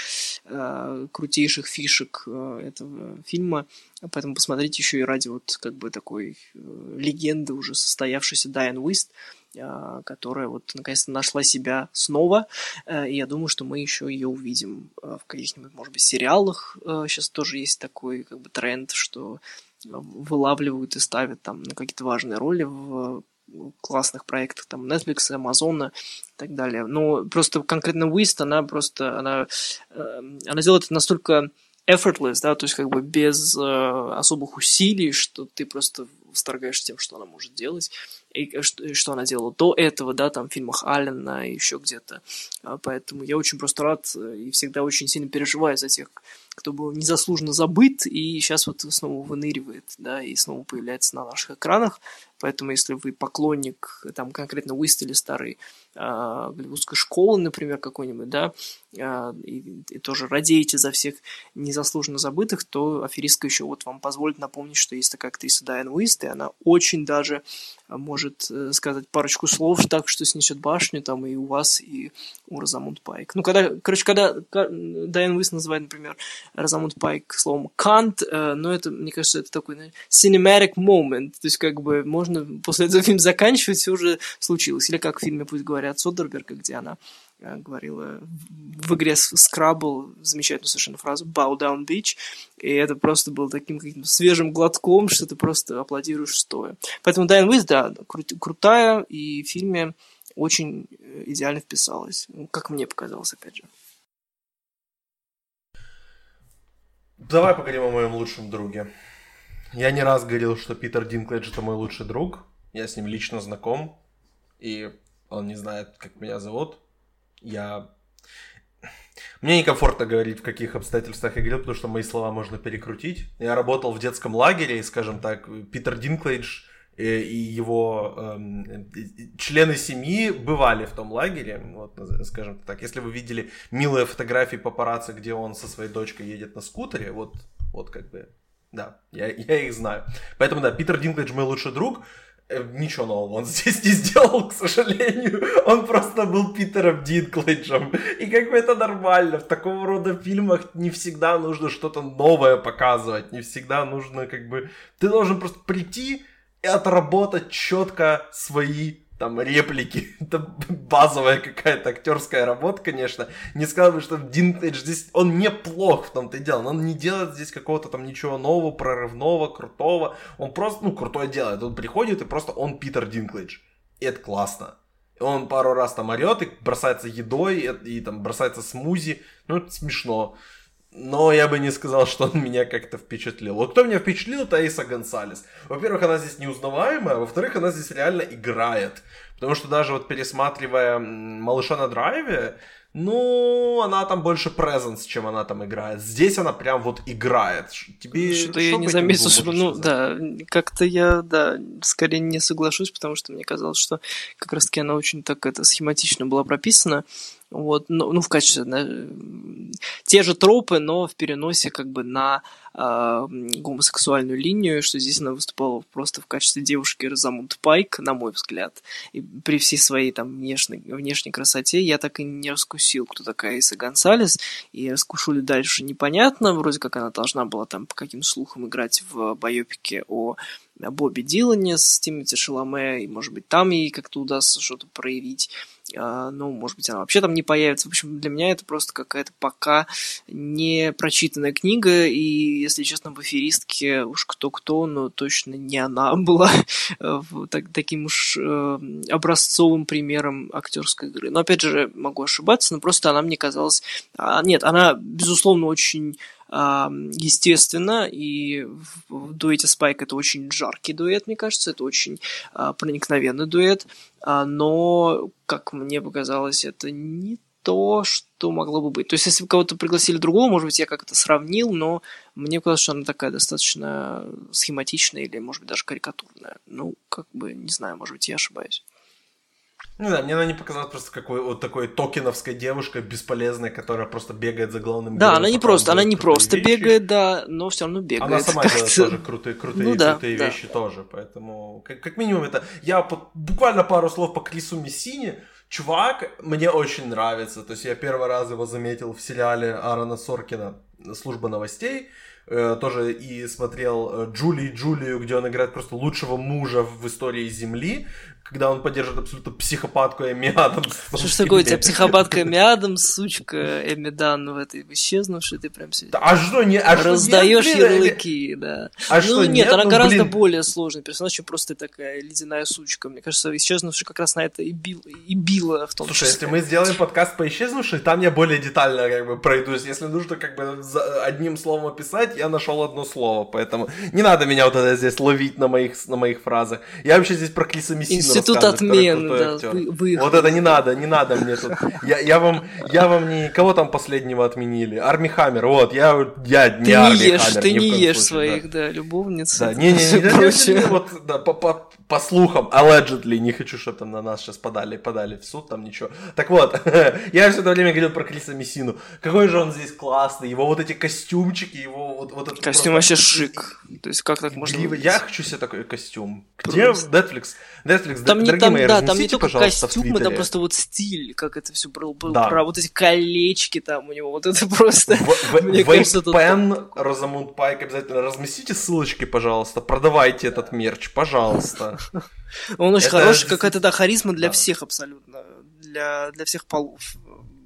э, крутейших фишек э, этого фильма. Поэтому посмотрите еще и ради вот как бы такой э, легенды уже состоявшейся Дайан Уист, которая вот наконец-то нашла себя снова. Э, и я думаю, что мы еще ее увидим э, в каких-нибудь, может быть, сериалах. Сейчас тоже есть такой как бы тренд, что вылавливают и ставят там на какие-то важные роли в классных проектах, там, Netflix, Amazon и так далее. Но просто конкретно Уист, она просто, она, она делает это настолько effortless, да, то есть как бы без э, особых усилий, что ты просто восторгаешься тем, что она может делать, и что, она делала до этого, да, там в фильмах Аллена и еще где-то. А, поэтому я очень просто рад и всегда очень сильно переживаю за тех, кто был незаслуженно забыт и сейчас вот снова выныривает, да, и снова появляется на наших экранах. Поэтому, если вы поклонник, там, конкретно Уистели старой э, голливудской школы, например, какой-нибудь, да, э, и, и тоже радеете за всех незаслуженно забытых, то аферистка еще вот вам позволит напомнить, что есть такая актриса Дайан Уист, и она очень даже может э, сказать парочку слов так, что снесет башню там и у вас, и у Розамунд Пайк. Ну, когда, короче, когда Дайан Уист называет, например, Розамунд Пайк словом «кант», э, но это, мне кажется, это такой cinematic moment, то есть как бы можно после этого фильм заканчивать, все уже случилось. Или как в фильме «Пусть говорят» Содерберга, где она говорила в игре Scrabble замечательную совершенно фразу «Bow down beach», и это просто было таким каким-то свежим глотком, что ты просто аплодируешь стоя. Поэтому Дайан Уиз, да, кру- крутая, и в фильме очень э, идеально вписалась, ну, как мне показалось, опять же. Давай поговорим о моем лучшем друге. Я не раз говорил, что Питер Динклэдж это мой лучший друг. Я с ним лично знаком. И он не знает, как меня зовут. Я... Мне некомфортно говорить, в каких обстоятельствах я говорил, потому что мои слова можно перекрутить. Я работал в детском лагере, и, скажем так, Питер Динклейдж э, и его э, члены семьи бывали в том лагере, вот, скажем так. Если вы видели милые фотографии папарацци, где он со своей дочкой едет на скутере, вот, вот как бы да, я, я их знаю. Поэтому, да, Питер Динклэдж мой лучший друг. Э, ничего нового он здесь не сделал, к сожалению. Он просто был Питером Динклэджем. И как бы это нормально. В такого рода фильмах не всегда нужно что-то новое показывать. Не всегда нужно как бы... Ты должен просто прийти и отработать четко свои там реплики, это базовая какая-то актерская работа, конечно. Не сказал бы, что Динклэдж здесь, он неплох в том-то и дело, он не делает здесь какого-то там ничего нового, прорывного, крутого, он просто, ну, крутое делает, он приходит и просто он Питер Динклэдж, и это классно. Он пару раз там орет и бросается едой, и, и там бросается смузи, ну, это смешно но я бы не сказал, что он меня как-то впечатлил. Вот кто меня впечатлил, это Эйса Гонсалес. Во-первых, она здесь неузнаваемая, во-вторых, она здесь реально играет. Потому что даже вот пересматривая «Малыша на драйве», ну, она там больше презенс, чем она там играет. Здесь она прям вот играет. Тебе Что-то я не заметил, что, ну, сказать? да, как-то я, да, скорее не соглашусь, потому что мне казалось, что как раз-таки она очень так это схематично была прописана. Вот, ну, ну в качестве да, те же тропы, но в переносе как бы на э, гомосексуальную линию, что здесь она выступала просто в качестве девушки Розамунд Пайк, на мой взгляд. И при всей своей там внешней, внешней красоте я так и не раскусил, кто такая Иса Гонсалес, и раскушу ли дальше непонятно, вроде как она должна была там по каким слухам играть в байопике о Бобби Дилане с Тимоти Шаломе, и, может быть, там ей как-то удастся что-то проявить. А, ну, может быть, она вообще там не появится. В общем, для меня это просто какая-то пока не прочитанная книга, и, если честно, в аферистке уж кто-кто, но точно не она была так, таким уж э, образцовым примером актерской игры. Но, опять же, могу ошибаться, но просто она мне казалась... А, нет, она, безусловно, очень естественно, и в дуэте Спайк это очень жаркий дуэт, мне кажется, это очень а, проникновенный дуэт, а, но, как мне показалось, это не то, что могло бы быть. То есть, если бы кого-то пригласили другого, может быть, я как-то сравнил, но мне показалось, что она такая достаточно схематичная или, может быть, даже карикатурная. Ну, как бы, не знаю, может быть, я ошибаюсь. Не знаю, мне она не показалась просто какой вот такой токеновской девушкой бесполезной, которая просто бегает за главным Да, она не просто, она не просто вещи. бегает, да, но все равно бегает. Она сама делает тоже крутые, крутые, ну, да, крутые да. вещи тоже, поэтому как, как минимум это... Я по, буквально пару слов по Крису Мессини. Чувак мне очень нравится, то есть я первый раз его заметил в сериале Аарона Соркина «Служба новостей», э, тоже и смотрел э, Джули и Джулию, где он играет просто лучшего мужа в истории Земли когда он поддержит абсолютно психопатку Эми Адамс. Что ж такое, у тебя психопатка Эми Адамс, сучка Эми Дан в этой исчезнувшей, ты прям себе а что, не, а раздаешь нет, ярлыки, да. А ну что, нет, нет, она ну, гораздо блин. более сложный персонаж, чем просто такая ледяная сучка. Мне кажется, исчезнувшая как раз на это и, бил, и била в том Слушай, числе. если мы сделаем подкаст по исчезнувшей, там я более детально как бы пройдусь. Если нужно как бы одним словом описать, я нашел одно слово, поэтому не надо меня вот это здесь ловить на моих, на моих фразах. Я вообще здесь про Клиса Мессину Институт отмены, да, вы. Вот это не надо, не надо мне тут. Я, я, вам, я вам не... Кого там последнего отменили? Арми Хаммер, вот, я, я не ты Арми не ешь, Хаммер. Ты не ешь случае, своих, да, любовниц. Да, не-не-не, вот, да, по, по, по слухам, allegedly, не хочу, чтобы там на нас сейчас подали, подали в суд, там ничего. Так вот, я все это время говорил про Криса Мессину. Какой же он здесь классный, его вот эти костюмчики, его вот, вот этот Костюм вообще шик. То есть как так можно... Гливо. Я хочу себе такой костюм. Где Netflix? Netflix, там не, там, мои, да, там не только пожалуйста, костюм, это просто вот стиль, как это все было, было Да. про вот эти колечки там у него, вот это просто, В- мне в- кажется, тут... Пен, Розамунд Пайк, обязательно разместите ссылочки, пожалуйста, продавайте этот мерч, пожалуйста. Он очень Это хороший, какая-то, да, харизма для Да. всех абсолютно, для, для всех полов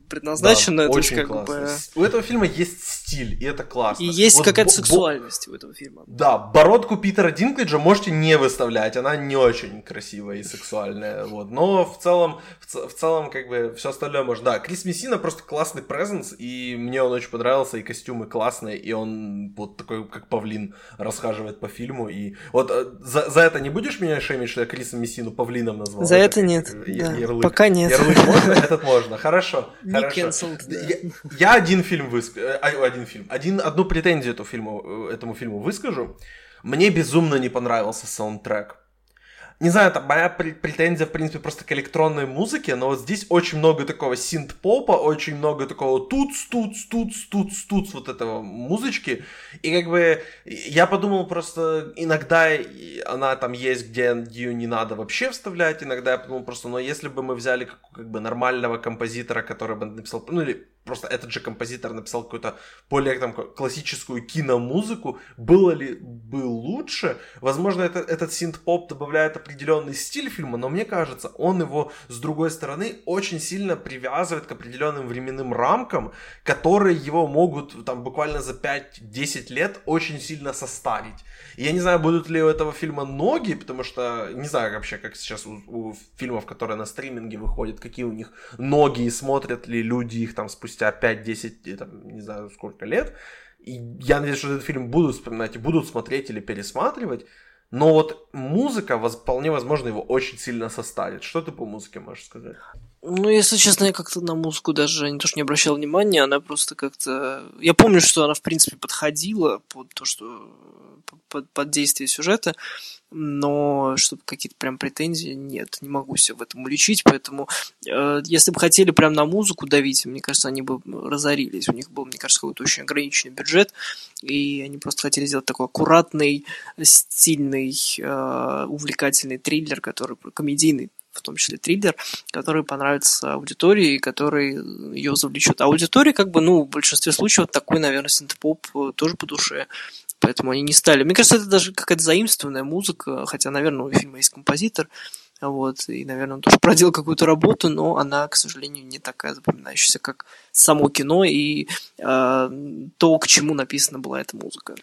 предназначена, Да, то есть очень как классно. бы... У этого фильма есть стиль, и это классно. И есть Вот какая-то бо- бо- сексуальность у этого фильма. Да, бородку Питера Динклиджа можете не выставлять, она не очень красивая и сексуальная, вот. Но в целом, в, ц- в целом, как бы, все остальное можно. Да, Крис Мессина просто классный презенс, и мне он очень понравился, и костюмы классные, и он вот такой, как павлин, расхаживает по фильму, и вот э, за, за это не будешь меня шеймить, что я Криса Мессину павлином назвал? За это как, нет, я- да. ярлык. Пока нет. Ярлык можно? Этот можно, хорошо, Не хорошо. да. Я, я один фильм выскажу, один фильм, один, одну претензию этому фильму, э, этому фильму выскажу. Мне безумно не понравился саундтрек. Не знаю, это моя пр- претензия, в принципе, просто к электронной музыке, но вот здесь очень много такого синт-попа, очень много такого туц, туц, туц, туц, туц, вот этого музычки. И как бы я подумал просто, иногда она там есть, где ее не надо вообще вставлять, иногда я подумал просто, но если бы мы взяли как, как бы нормального композитора, который бы написал, ну или просто этот же композитор написал какую-то более там классическую киномузыку, было ли бы лучше? Возможно, это, этот синт-поп добавляет определенный стиль фильма, но мне кажется, он его, с другой стороны, очень сильно привязывает к определенным временным рамкам, которые его могут там буквально за 5-10 лет очень сильно состарить. И я не знаю, будут ли у этого фильма ноги, потому что не знаю вообще, как сейчас у, у фильмов, которые на стриминге выходят, какие у них ноги, и смотрят ли люди их там спустя 5-10, и там, не знаю сколько лет. И я надеюсь, что этот фильм будут вспоминать и будут смотреть или пересматривать. Но вот музыка, вполне возможно, его очень сильно состарит. Что ты по музыке можешь сказать? Ну, если честно, я как-то на музыку даже не то, что не обращал внимания, она просто как-то... Я помню, что она, в принципе, подходила под то, что... под, под действие сюжета, но чтобы какие-то прям претензии, нет, не могу себя в этом уличить, поэтому э, если бы хотели прям на музыку давить, мне кажется, они бы разорились. У них был, мне кажется, какой-то очень ограниченный бюджет, и они просто хотели сделать такой аккуратный, стильный, э, увлекательный триллер, который комедийный, в том числе триллер, который понравится аудитории, и который ее завлечет. А аудитория, как бы, ну, в большинстве случаев такой, наверное, синтепоп э, тоже по душе. Поэтому они не стали. Мне кажется, это даже какая-то заимствованная музыка, хотя, наверное, у фильма есть композитор, вот, и, наверное, он тоже проделал какую-то работу, но она, к сожалению, не такая запоминающаяся, как само кино и э, то, к чему написана была эта музыка.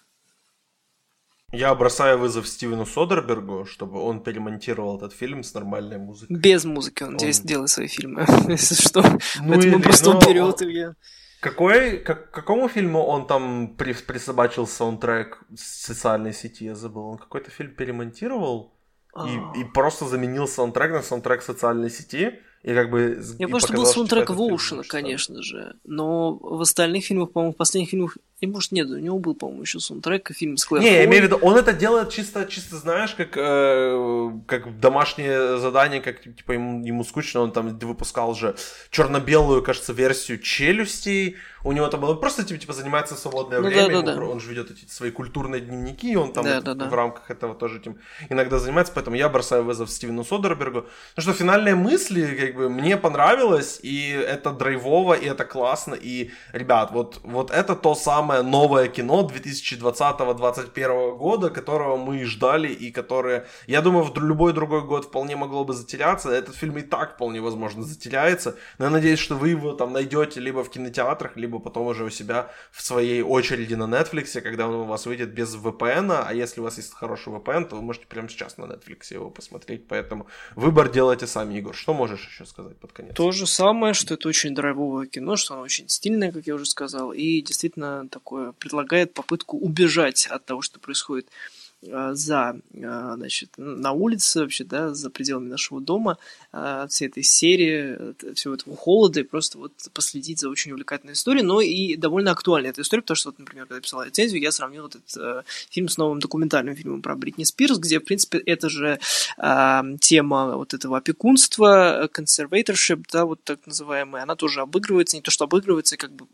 Я бросаю вызов Стивену Содербергу, чтобы он перемонтировал этот фильм с нормальной музыкой. Без музыки он, Он- здесь делает свои фильмы, если что. Ну Поэтому или, просто ну, уберет он- ее. Какой, как, какому фильму он там при, присобачил саундтрек с социальной сети, я забыл. Он какой-то фильм перемонтировал А. и, и просто заменил саундтрек на саундтрек социальной сети. И как бы... Я и что был саундтрек Воушена, конечно же. Но в остальных фильмах, по-моему, в последних фильмах... И может нет, у него был, по-моему, еще саундтрек, фильм с Клэр Не, я Фой. имею в виду, он это делает чисто, чисто знаешь, как, э, как домашнее задание, как типа ему, ему скучно, он там выпускал же черно-белую, кажется, версию челюстей. У него там было просто типа, типа занимается в свободное Ну время, да, да, ему- да. он же ведет эти свои культурные дневники, и он там Да, вот да, да. в рамках этого тоже этим иногда занимается, поэтому я бросаю вызов Стивену Содербергу. Ну что, финальные мысли, как бы, мне понравилось, и это драйвово, и это классно, и, ребят, вот, вот это то самое новое кино 2020-2021 года, которого мы ждали, и которое, я думаю, в любой другой год вполне могло бы затеряться, этот фильм и так вполне возможно затеряется, но я надеюсь, что вы его там найдете либо в кинотеатрах, либо потом уже у себя в своей очереди на Netflix, когда он у вас выйдет без VPN, а если у вас есть хороший VPN, то вы можете прямо сейчас на Netflix его посмотреть, поэтому выбор делайте сами, Егор. Что можешь еще сказать под конец? То же самое, что это очень драйвовое кино, что оно очень стильное, как я уже сказал, и действительно такое предлагает попытку убежать от того, что происходит за, значит, на улице вообще, да, за пределами нашего дома, всей этой серии, всего этого холода, и просто вот последить за очень увлекательной историей, но и довольно актуальной этой историей, потому что, вот, например, когда я писал рецензию, я сравнил этот фильм с новым документальным фильмом про Бритни Спирс, где, в принципе, это же тема вот этого опекунства, conservatorship, да, вот так называемая, она тоже обыгрывается, не то что обыгрывается, как бы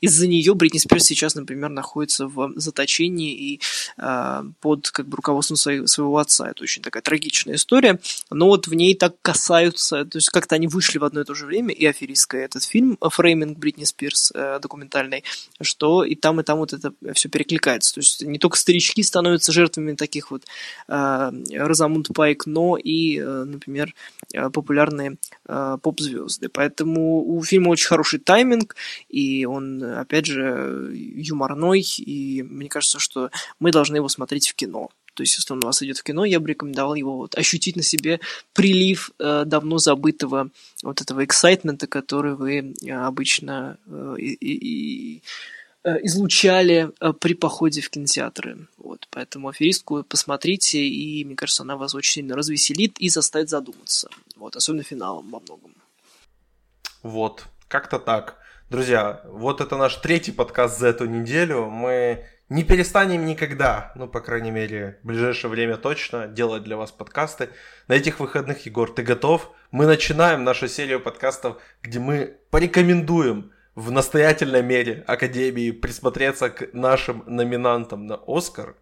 из-за нее Бритни Спирс сейчас, например, находится в заточении и э, под как бы руководством своей, своего отца. Это очень такая трагичная история, но вот в ней так касаются, то есть как-то они вышли в одно и то же время, и аферистская этот фильм «Фрейминг Бритни Спирс» э, документальный, что и там, и там вот это все перекликается. То есть не только старички становятся жертвами таких вот э, Розамунд Пайк, но и, э, например, э, популярные э, поп-звезды. Поэтому у фильма очень хороший тайминг, и он, опять же, юморной, и мне кажется, что мы должны его смотреть в кино. То есть, если он у вас идет в кино, я бы рекомендовал его вот ощутить на себе прилив э, давно забытого вот этого эксайтмента, который вы э, обычно э, и, и, э, излучали э, при походе в кинотеатры. Вот, поэтому аферистку посмотрите, и мне кажется, она вас очень сильно развеселит и заставит задуматься. Вот, особенно финалом во многом. Вот, как-то так. Друзья, вот это наш третий подкаст за эту неделю. Мы не перестанем никогда, ну, по крайней мере, в ближайшее время точно, делать для вас подкасты. На этих выходных, Егор, ты готов? Мы начинаем нашу серию подкастов, где мы порекомендуем в настоятельной мере Академии присмотреться к нашим номинантам на Оскар.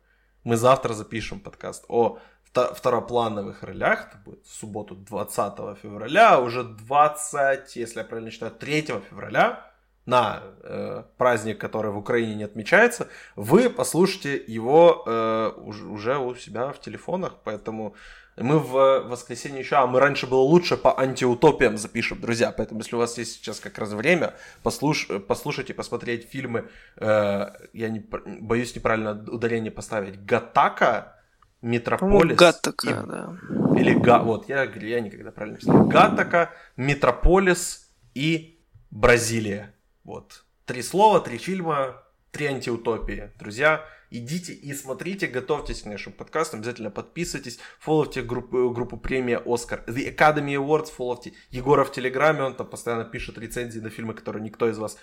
Мы завтра запишем подкаст о второплановых ролях. Это будет в субботу 20 февраля, уже 20, если я правильно считаю, 3 февраля на э, праздник, который в Украине не отмечается, вы послушаете его э, уже, у себя в телефонах, поэтому мы в воскресенье еще, а мы раньше было лучше по антиутопиям запишем, друзья, поэтому если у вас есть сейчас как раз время, послуш, послушайте, посмотреть фильмы, э, я не, боюсь неправильно ударение поставить, Гатака, Метрополис. Гатака, и, да. Или Га, вот, я, я никогда правильно писал. Гатака, Метрополис и Бразилия. Вот. Три слова, три фильма, три антиутопии. Друзья, идите и смотрите, готовьтесь к нашим подкастам, обязательно подписывайтесь, фолловьте группу, группу премия Оскар, The Academy Awards, фолловьте Егора в Телеграме, он там постоянно пишет рецензии на фильмы, которые никто из вас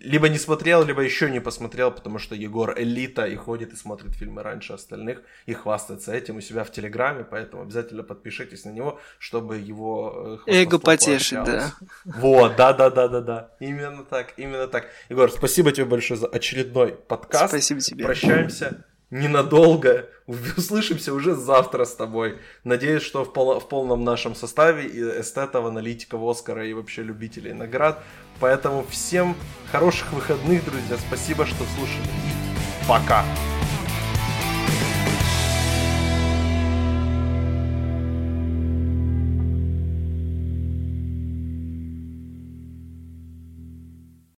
либо не смотрел, либо еще не посмотрел, потому что Егор элита и ходит и смотрит фильмы раньше остальных и хвастается этим у себя в Телеграме, поэтому обязательно подпишитесь на него, чтобы его э, эго потешить, да. Вот, да, да, да, да, да. Именно так, именно так. Егор, спасибо тебе большое за очередной подкаст. Спасибо тебе. Прощаемся ненадолго. Услышимся уже завтра с тобой. Надеюсь, что в, пол- в полном нашем составе и эстетов, аналитиков Оскара и вообще любителей наград. Поэтому всем хороших выходных, друзья. Спасибо, что слушали. И пока.